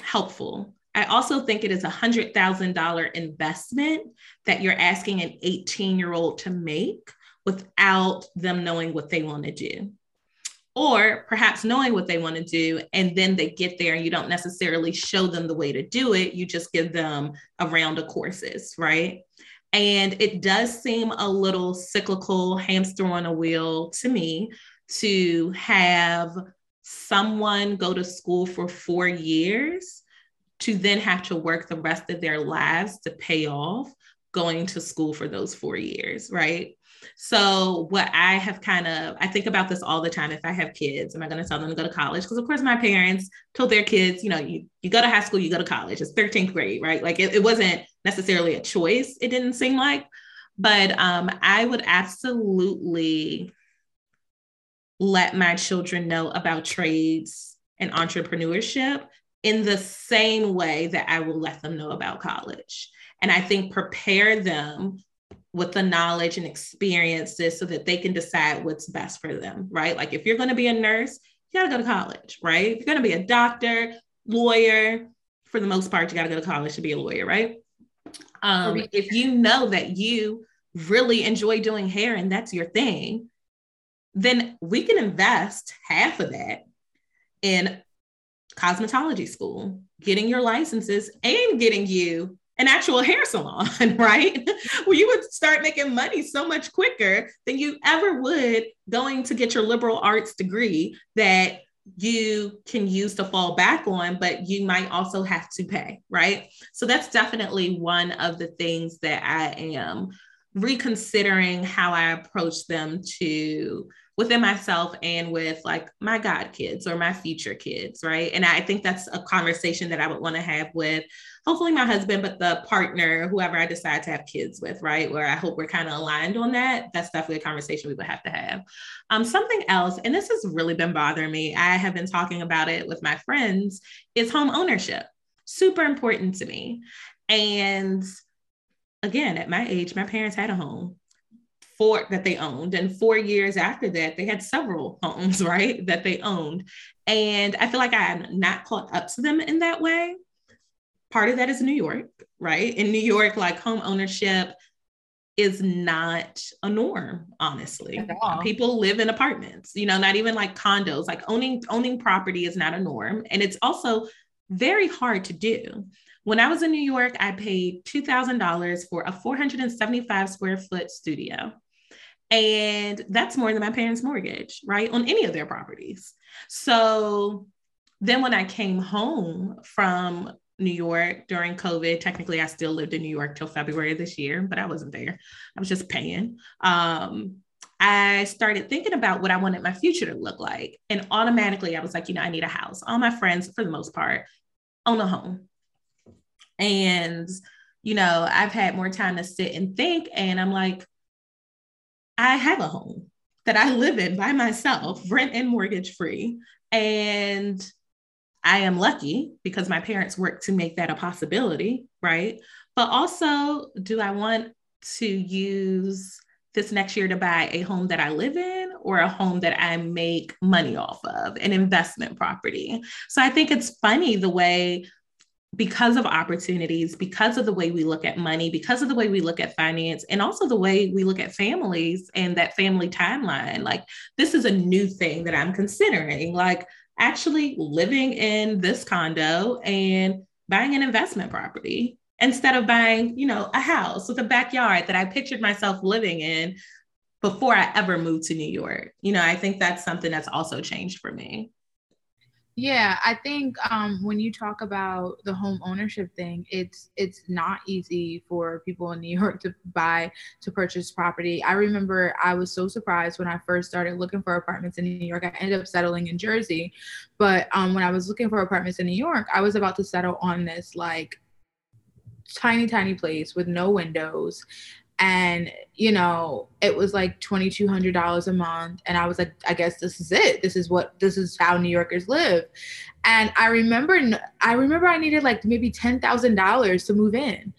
helpful. I also think it is a $100,000 investment that you're asking an 18 year old to make without them knowing what they want to do. Or perhaps knowing what they want to do, and then they get there and you don't necessarily show them the way to do it. You just give them a round of courses, right? And it does seem a little cyclical, hamster on a wheel to me to have someone go to school for four years to then have to work the rest of their lives to pay off going to school for those four years, right? So, what I have kind of, I think about this all the time. If I have kids, am I going to tell them to go to college? Because, of course, my parents told their kids, you know, you, you go to high school, you go to college. It's 13th grade, right? Like it, it wasn't necessarily a choice, it didn't seem like. But um, I would absolutely let my children know about trades and entrepreneurship in the same way that I will let them know about college. And I think prepare them with the knowledge and experiences so that they can decide what's best for them, right? Like if you're going to be a nurse, you got to go to college, right? If you're going to be a doctor, lawyer, for the most part, you got to go to college to be a lawyer, right? Um, if you know that you really enjoy doing hair and that's your thing, then we can invest half of that in cosmetology school, getting your licenses and getting you an actual hair salon, right? Where you would start making money so much quicker than you ever would going to get your liberal arts degree that you can use to fall back on, but you might also have to pay, right? So that's definitely one of the things that I am reconsidering how I approach them to within myself and with like my god kids or my future kids right? And i think that's a conversation that i would want to have with hopefully my husband but the partner whoever i decide to have kids with right? Where i hope we're kind of aligned on that. That's definitely a conversation we would have to have. Um, something else and this has really been bothering me i have been talking about it with my friends is home ownership. Super important to me. And again at my age my parents had a home four that they owned. And four years after that, they had several homes, right, that they owned. And I feel like I'm not caught up to them in that way. Part of that is New York, right? In New York, like home ownership is not a norm, honestly. People live in apartments, you know, not even like condos. Like owning owning property is not a norm. And it's also very hard to do. When I was in New York, I paid $2,000 for a 475 square foot studio. And that's more than my parents' mortgage, right? On any of their properties. So then when I came home from New York during COVID, technically I still lived in New York till February of this year, but I wasn't there. I was just paying. Um, I started thinking about what I wanted my future to look like. And automatically I was like, you know, I need a house. All my friends, for the most part, own a home. And, you know, I've had more time to sit and think. And I'm like, I have a home that I live in by myself, rent and mortgage free. And I am lucky because my parents worked to make that a possibility, right? But also, do I want to use this next year to buy a home that I live in or a home that I make money off of, an investment property? So I think it's funny the way because of opportunities, because of the way we look at money, because of the way we look at finance, and also the way we look at families and that family timeline. Like, this is a new thing that I'm considering, like actually living in this condo and buying an investment property instead of buying, you know, a house with a backyard that I pictured myself living in before I ever moved to New York. You know, I think that's something that's also changed for me. Yeah, I think um, when you talk about the home ownership thing, it's it's not easy for people in New York to buy to purchase property. I remember I was so surprised when I first started looking for apartments in New York. I ended up settling in Jersey, but um, when I was looking for apartments in New York, I was about to settle on this like tiny tiny place with no windows and you know it was like $2200 a month. And i was like i guess this is it. This is what this is how new yorkers live. And i remember i remember i needed like maybe $10000 to move in.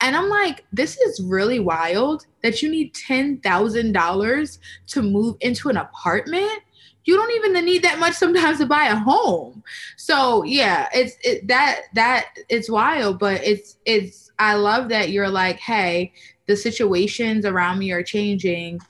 And i'm like this is really wild that you need $10000 to move into an apartment? You don't even need that much sometimes to buy a home. So yeah it's it, that that it's wild. But it's it's i love that you're like hey the situations around me are changing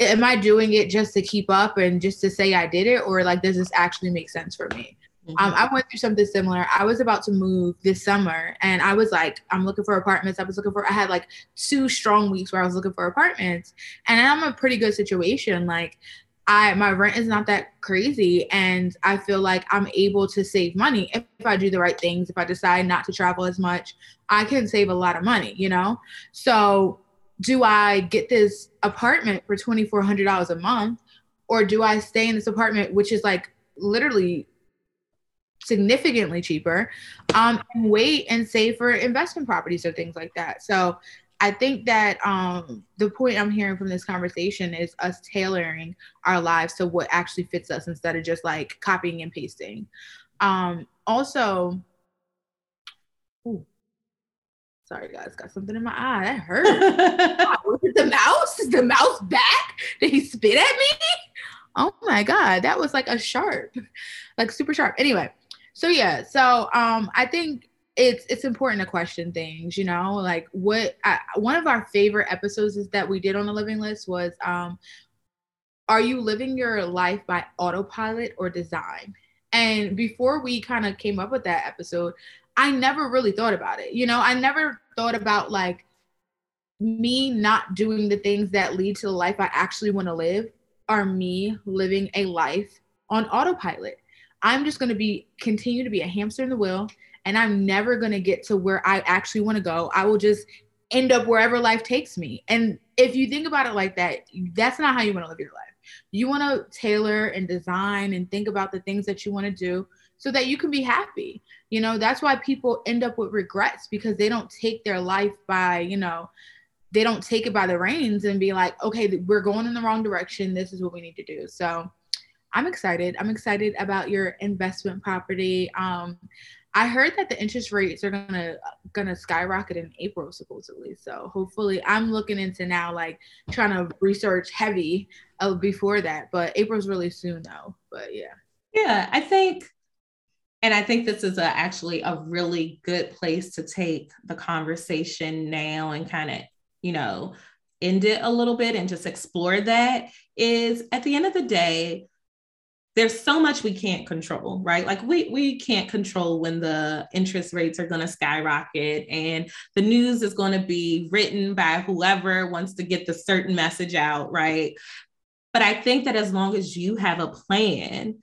am i doing it just to keep up and just to say i did it? Or like does this actually make sense for me? Mm-hmm. um, i went through something similar. I was about to move this summer and i was like i'm looking for apartments. I was looking for i had like two strong weeks where i was looking for apartments and i'm in a pretty good situation. Like I my rent is not that crazy and I feel like I'm able to save money if, if, I do the right things. If I decide not to travel as much, I can save a lot of money, you know? So do I get this apartment for $2400 a month or do I stay in this apartment which is like literally significantly cheaper um, and wait and save for investment properties or things like that. So I think that um, the point I'm hearing from this conversation is us tailoring our lives to what actually fits us instead of just like copying and pasting. Um, also, ooh, sorry guys, got something in my eye. That hurt. Was it the mouse? Is the mouse back? Did he spit at me? Oh my god, that was like a sharp, like super sharp. Anyway, so yeah, so um, I think it's it's important to question things you know like what I, one of our favorite episodes is that we did on the living list was um are you living your life by autopilot or design? And before we kind of came up with that episode i never really thought about it you know? I never thought about like me not doing the things that lead to the life i actually want to live are me living a life on autopilot. I'm just going to be continue to be a hamster in the wheel and I'm never going to get to where I actually want to go. I will just end up wherever life takes me. And if you think about it like that, that's not how you want to live your life. You want to tailor and design and think about the things that you want to do so that you can be happy. You know, that's why people end up with regrets because they don't take their life by, you know, they don't take it by the reins and be like, okay, we're going in the wrong direction. This is what we need to do. So I'm excited. I'm excited about your investment property. Um, I heard that the interest rates are gonna gonna skyrocket in April supposedly. So hopefully, I'm looking into now like trying to research heavy uh, before that. But April's really soon though. But yeah. Yeah, I think, and I think this is a, actually a really good place to take the conversation now and kind of you know end it a little bit and just explore that. Is at the end of the day there's so much we can't control, right? Like we we can't control when the interest rates are going to skyrocket and the news is going to be written by whoever wants to get the certain message out, right? But I think that as long as you have a plan,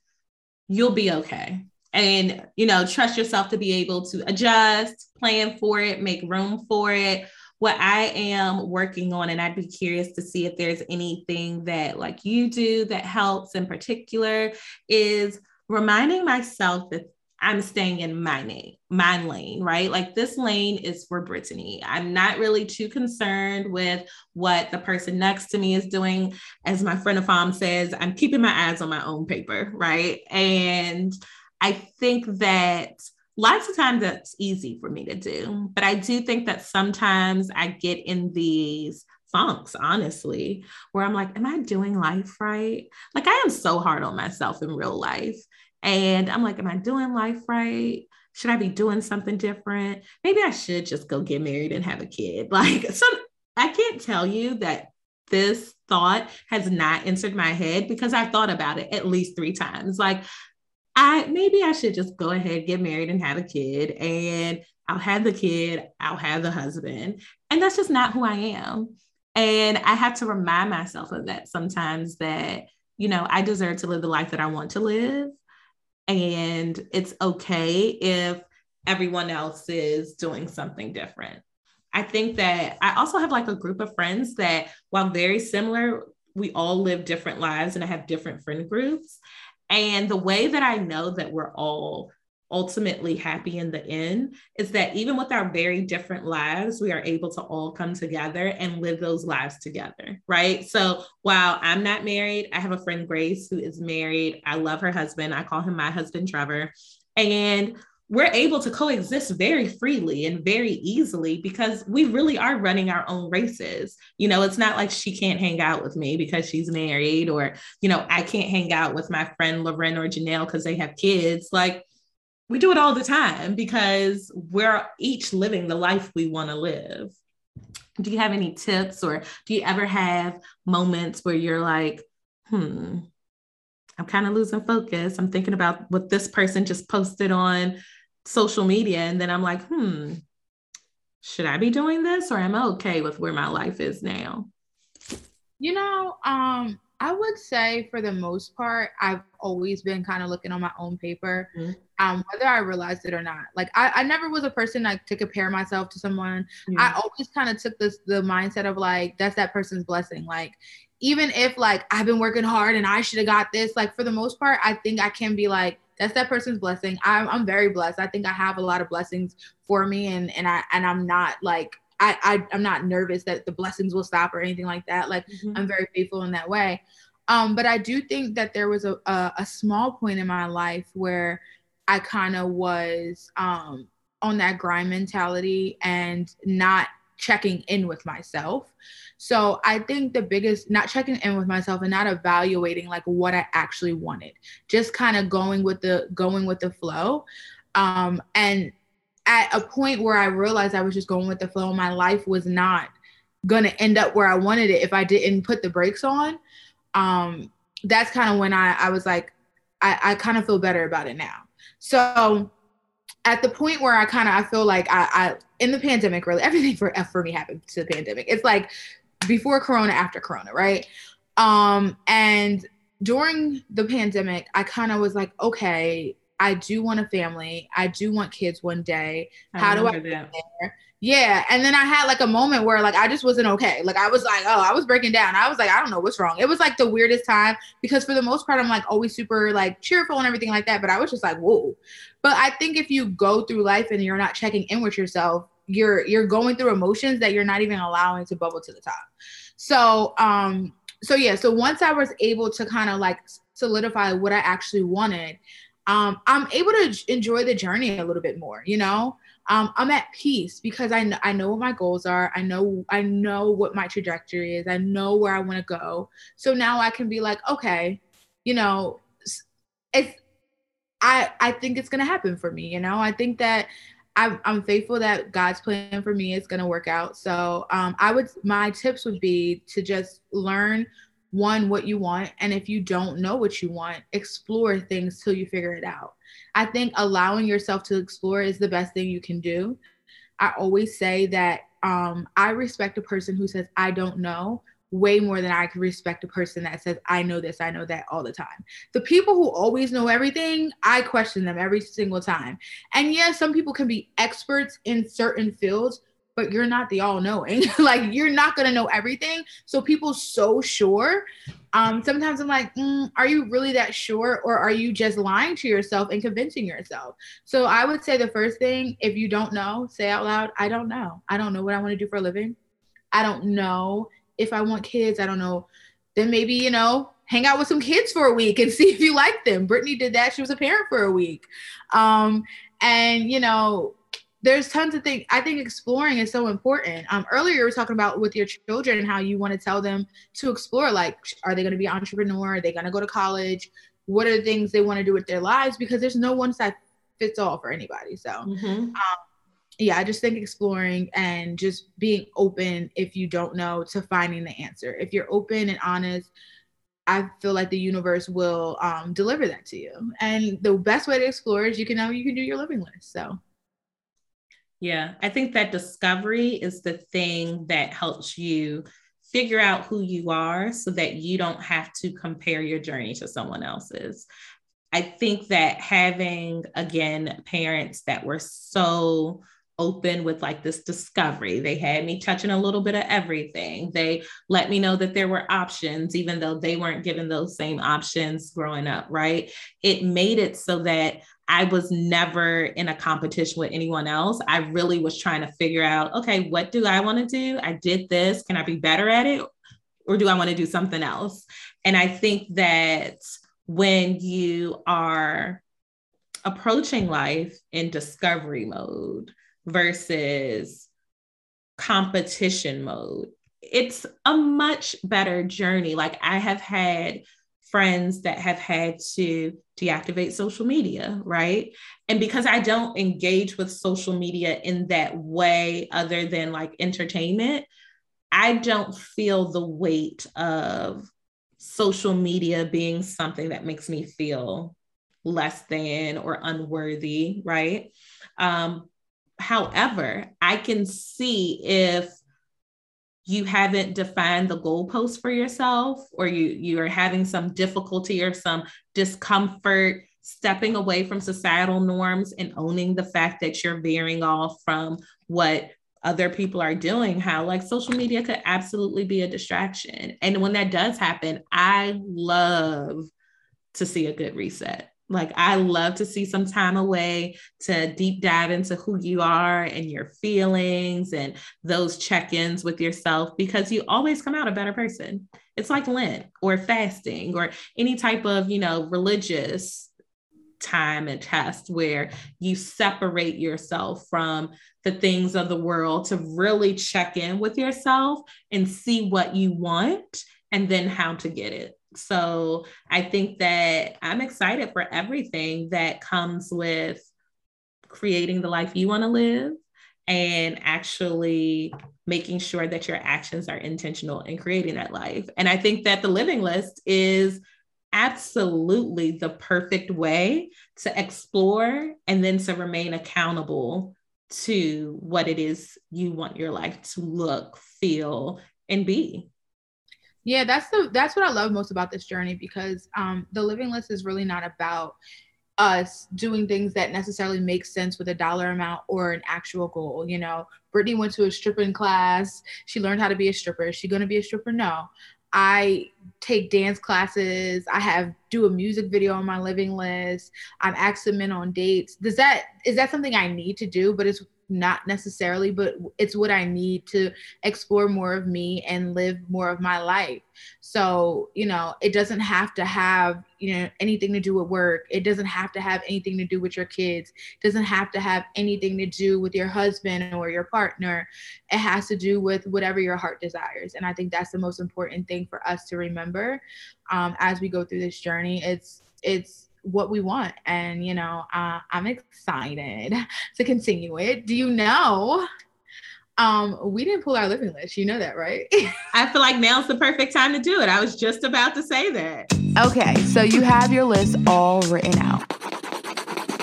you'll be okay. And you know, trust yourself to be able to adjust, plan for it, make room for it what I am working on, and I'd be curious to see if there's anything that like you do that helps in particular, is reminding myself that I'm staying in my lane, my lane, right? Like this lane is for Brittany. I'm not really too concerned with what the person next to me is doing. As my friend of Afam says, I'm keeping my eyes on my own paper, right? And I think that lots of times that's easy for me to do. But I do think that sometimes I get in these funks, honestly, where I'm like, am I doing life right? Like, I am so hard on myself in real life. And I'm like, am I doing life right? Should I be doing something different? Maybe I should just go get married and have a kid. Like, some, I can't tell you that this thought has not entered my head because I thought about it at least three times. Like, I maybe I should just go ahead, get married, and have a kid, and I'll have the kid, I'll have the husband. And that's just not who I am. And I have to remind myself of that sometimes that, you know, I deserve to live the life that I want to live. And it's okay if everyone else is doing something different. I think that I also have like a group of friends that, while very similar, we all live different lives and I have different friend groups. And the way that I know that we're all ultimately happy in the end is that even with our very different lives, we are able to all come together and live those lives together, right? So while I'm not married, I have a friend, Grace, who is married. I love her husband. I call him my husband, Trevor. And we're able to coexist very freely and very easily because we really are running our own races. You know, it's not like she can't hang out with me because she's married, or, you know, I can't hang out with my friend Loren or Janelle because they have kids. Like, we do it all the time because we're each living the life we want to live. Do you have any tips or do you ever have moments where you're like, hmm, I'm kind of losing focus. I'm thinking about what this person just posted on social media. And then I'm like, hmm, should I be doing this or am I okay with where my life is now? You know, um, I would say for the most part, I've always been kind of looking on my own paper, mm-hmm. um, whether I realized it or not. Like I, I never was a person like to compare myself to someone. Mm-hmm. I always kind of took this the mindset of like that's that person's blessing. Like even if like I've been working hard and I should have got this, like for the most part, I think I can be like that's that person's blessing. I'm I'm very blessed. I think I have a lot of blessings for me, and and I and I'm not like I, I I'm not nervous that the blessings will stop or anything like that. Like mm-hmm. I'm very faithful in that way. Um, but I do think that there was a, a, a small point in my life where I kind of was um, on that grind mentality and not checking in with myself. So I think the biggest not checking in with myself and not evaluating like what I actually wanted, just kind of going with the going with the flow. Um, and at a point where I realized I was just going with the flow, my life was not gonna end up where I wanted it if I didn't put the brakes on. Um, that's kind of when I, I was like, I, I kind of feel better about it now. So at the point where I kind of I feel like I, I in the pandemic really everything for for me happened to the pandemic. It's like before Corona, after Corona, right? Um, and during the pandemic, I kind of was like, okay, I do want a family. I do want kids one day. How do I get there? Yeah. And then I had like a moment where like I just wasn't okay. Like I was like, oh, I was breaking down. I was like, I don't know what's wrong. It was like the weirdest time because for the most part, I'm like always super like cheerful and everything like that. But I was just like, whoa. But I think if you go through life and you're not checking in with yourself, you're you're going through emotions that you're not even allowing to bubble to the top. So um, so yeah, so once I was able to kind of like solidify what I actually wanted, um, I'm able to enjoy the journey a little bit more, you know? um, I'm at peace because I, know I know what my goals are. I know I know what my trajectory is. I know where I want to go. So now I can be like, okay, you know, it's I I think it's gonna happen for me. You know, I think that I'm, I'm faithful that God's plan for me is gonna work out. So um, I would my tips would be to just learn one what you want, and if you don't know what you want, explore things till you figure it out I think allowing yourself to explore is the best thing you can do. I always say that um, I respect a person who says, I don't know, way more than I can respect a person that says, I know this, I know that all the time. The people who always know everything, I question them every single time. And yes, some people can be experts in certain fields, but you're not the all knowing. like you're not to know everything. So people so sure. Um, sometimes I'm like, mm, are you really that sure? Or are you just lying to yourself and convincing yourself? So I would say the first thing, if you don't know, say out loud, I don't know. I don't know what I want to do for a living. I don't know if I want kids. I don't know. Then maybe, you know, hang out with some kids for a week and see if you like them. Brittany did that. She was a parent for a week. Um, and, you know, there's tons of things. I think exploring is so important. Um, earlier we were talking about with your children and how you want to tell them to explore. Like, are they going to be entrepreneur? Are they going to go to college? What are the things they want to do with their lives? Because there's no one size fits all for anybody. So, mm-hmm. um, yeah, I just think exploring and just being open if you don't know to finding the answer. If you're open and honest, I feel like the universe will um, deliver that to you. And the best way to explore is you can know you can do your living list. So. Yeah, I think that discovery is the thing that helps you figure out who you are so that you don't have to compare your journey to someone else's. I think that having, again, parents that were so open with like this discovery. They had me touching a little bit of everything. They let me know that there were options, even though they weren't given those same options growing up, right? It made it so that I was never in a competition with anyone else. I really was trying to figure out, okay, what do I want to do? I did this. Can I be better at it? Or do I want to do something else? And I think that when you are approaching life in discovery mode versus competition mode, it's a much better journey. Like I have had friends that have had to deactivate social media, right? And because I don't engage with social media in that way, other than like entertainment, I don't feel the weight of social media being something that makes me feel less than or unworthy, right? Um, however, I can see if you haven't defined the goalpost for yourself or you you are having some difficulty or some discomfort stepping away from societal norms and owning the fact that you're veering off from what other people are doing how like social media could absolutely be a distraction. And when that does happen i love to see a good reset like, I love to see some time away to deep dive into who you are and your feelings and those check ins with yourself because you always come out a better person. It's like Lent or fasting or any type of, you know, religious time and test where you separate yourself from the things of the world to really check in with yourself and see what you want and then how to get it. So I think that I'm excited for everything that comes with creating the life you want to live and actually making sure that your actions are intentional in creating that life. And I think that the living list is absolutely the perfect way to explore and then to remain accountable to what it is you want your life to look, feel, and be. Yeah, that's the that's what I love most about this journey because um, the living list is really not about us doing things that necessarily make sense with a dollar amount or an actual goal. You know, Brittany went to a stripping class. She learned how to be a stripper. Is she going to be a stripper? No. I take dance classes. I have do a music video on my living list. I'm asking men on dates. Does that is that something I need to do? But it's not necessarily, but it's what I need to explore more of me and live more of my life. So, you know, it doesn't have to have, you know, anything to do with work. It doesn't have to have anything to do with your kids. It doesn't have to have anything to do with your husband or your partner. It has to do with whatever your heart desires. And I think that's the most important thing for us to remember um, as we go through this journey. It's, it's, what we want. And, you know, uh, I'm excited to continue it. Do you know? Um, we didn't pull our living list. You know that, right? I feel like now's the perfect time to do it. I was just about to say that. Okay, so you have your list all written out.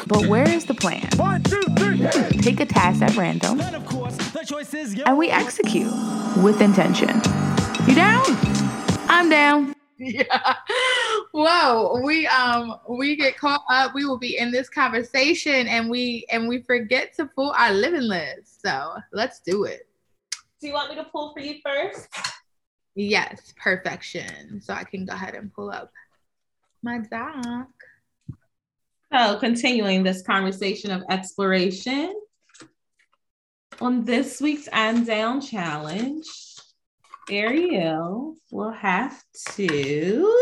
But where is the plan? One, two, three. Take a task at random. And we execute with intention. You down? I'm down. Yeah. Whoa, we um we get caught up. We will be in this conversation and we and we forget to pull our living list. So let's do it. Do you want me to pull for you first? Yes, perfection. So I can go ahead and pull up my doc. So continuing this conversation of exploration. On this week's I'm Down challenge, Ariel will have to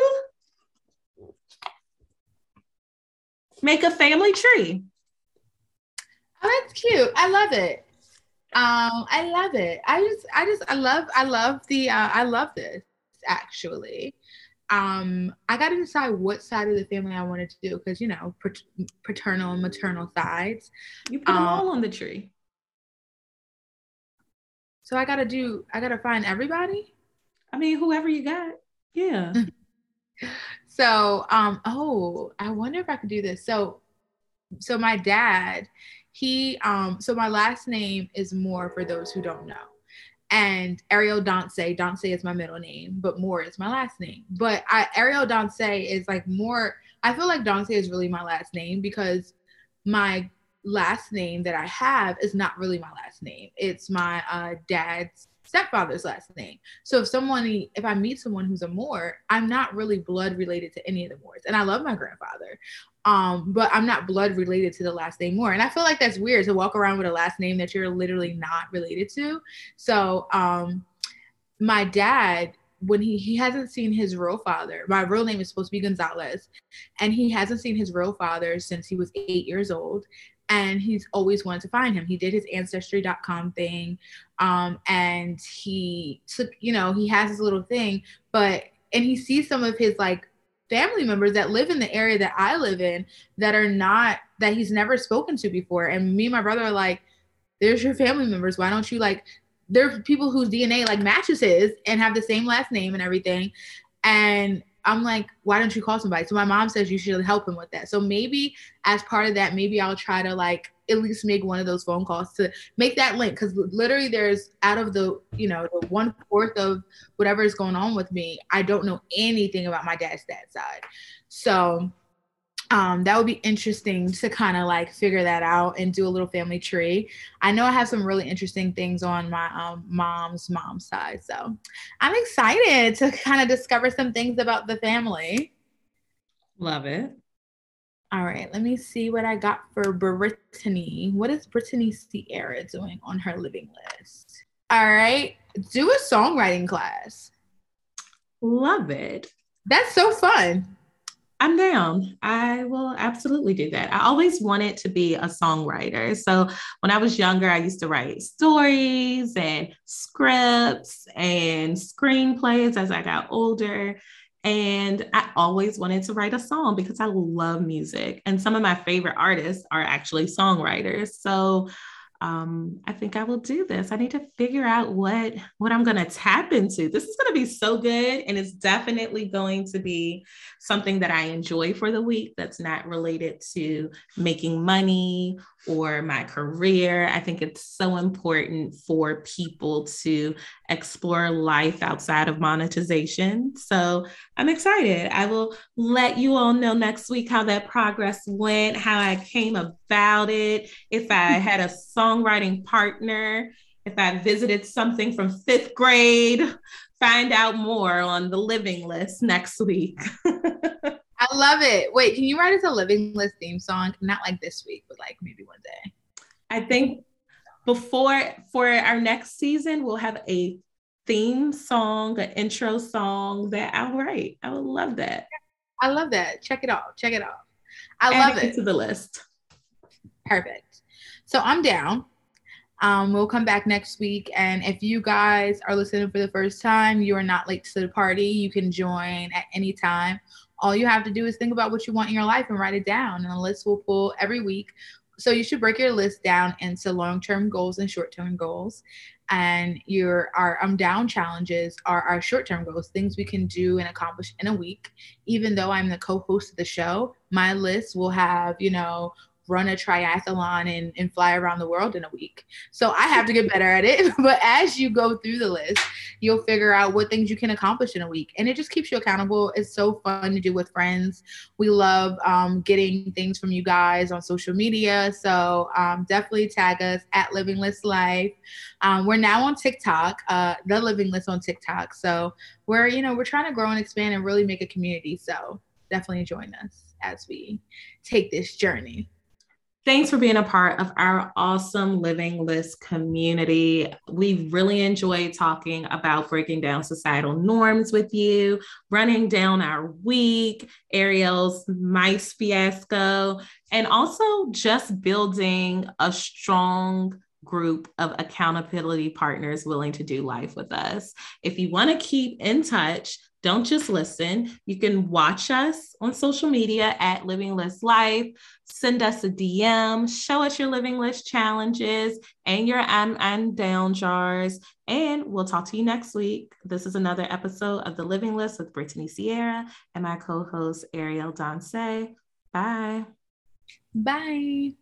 make a family tree. Oh, that's cute. I love it. Um, I love it. I just, I just, I love, I love the, uh, I love this actually. Um, I got to decide what side of the family I wanted to do because you know, paternal and maternal sides. You put um, them all on the tree. So I gotta do, I gotta find everybody. I mean, whoever you got. Yeah. so, um, oh, I wonder if I could do this. So, so my dad, he, um, so my last name is Moore for those who don't know. And Ariel Dance, Dance is my middle name, but Moore is my last name. But I, Ariel Dance is like more, I feel like Dance is really my last name because my last name that I have is not really my last name. It's my uh, dad's stepfather's last name. So if someone, if I meet someone who's a Moore, I'm not really blood related to any of the Moores. And I love my grandfather. Um, but I'm not blood related to the last name Moore. And I feel like that's weird to walk around with a last name that you're literally not related to. So um my dad when he he hasn't seen his real father. My real name is supposed to be Gonzalez, and he hasn't seen his real father since he was eight years old. And he's always wanted to find him. He did his ancestry.com thing, um, and he took, you know, he has his little thing, but and he sees some of his like family members that live in the area that I live in that are not that he's never spoken to before. And me and my brother are like, there's your family members. Why don't you like there are people whose DNA like matches his and have the same last name and everything. And I'm like, why don't you call somebody? So my mom says you should help him with that. So maybe as part of that, maybe I'll try to like at least make one of those phone calls to make that link. Cause literally there's out of the, you know, the one fourth of whatever is going on with me, I don't know anything about my dad's dad side. So um, that would be interesting to kind of like figure that out and do a little family tree. I know I have some really interesting things on my um, mom's mom's side, so I'm excited to kind of discover some things about the family. Love it. All right, let me see what I got for Brittany. What is Brittany Sierra doing on her living list? All right, do a songwriting class. Love it. That's so fun. I'm down. I will absolutely do that. I always wanted to be a songwriter. So when I was younger, I used to write stories and scripts and screenplays as I got older. And I always wanted to write a song because I love music. And some of my favorite artists are actually songwriters. So um, I think I will do this. I need to figure out what what I'm going to tap into. This is going to be so good, and it's definitely going to be something that I enjoy for the week. That's not related to making money or my career. I think it's so important for people to explore life outside of monetization. So I'm excited. I will let you all know next week how that progress went, how I came about it, if I mm-hmm. had a songwriting partner, if I visited something from fifth grade. Find out more on the living list next week. I love it. Wait, can you write us a living list theme song? Not like this week, but like maybe one day. I think before for our next season, we'll have a theme song, an intro song that I'll write. I would love that. I love that. Check it out. Check it out. I Add love it. To the list. Perfect. So I'm down. Um, we'll come back next week. And if you guys are listening for the first time, you are not late to the party. You can join at any time all you have to do is think about what you want in your life and write it down. And the list will pull every week. So you should break your list down into long-term goals and short-term goals. And your our I'm down challenges are our short-term goals, things we can do and accomplish in a week. Even though I'm the co-host of the show, my list will have, you know, run a triathlon and, and fly around the world in a week. So I have to get better at it. but as you go through the list, you'll figure out what things you can accomplish in a week. And it just keeps you accountable. It's so fun to do with friends. We love um, getting things from you guys on social media. So um, definitely tag us at Living List Life. Um, we're now on TikTok, uh, the Living List on TikTok. So we're, you know, we're trying to grow and expand and really make a community. So definitely join us as we take this journey. Thanks for being a part of our awesome Living List community. We've really enjoyed talking about breaking down societal norms with you, running down our week, Ariel's mice fiasco, and also just building a strong group of accountability partners willing to do life with us. If you want to keep in touch, don't just listen. You can watch us on social media at Living List Life. Send us a DM, show us your Living List challenges and your um, I'm, I'm down jars. And we'll talk to you next week. This is another episode of The Living List with Brittany Sierra and my co host, Ariel Danse. Bye. Bye.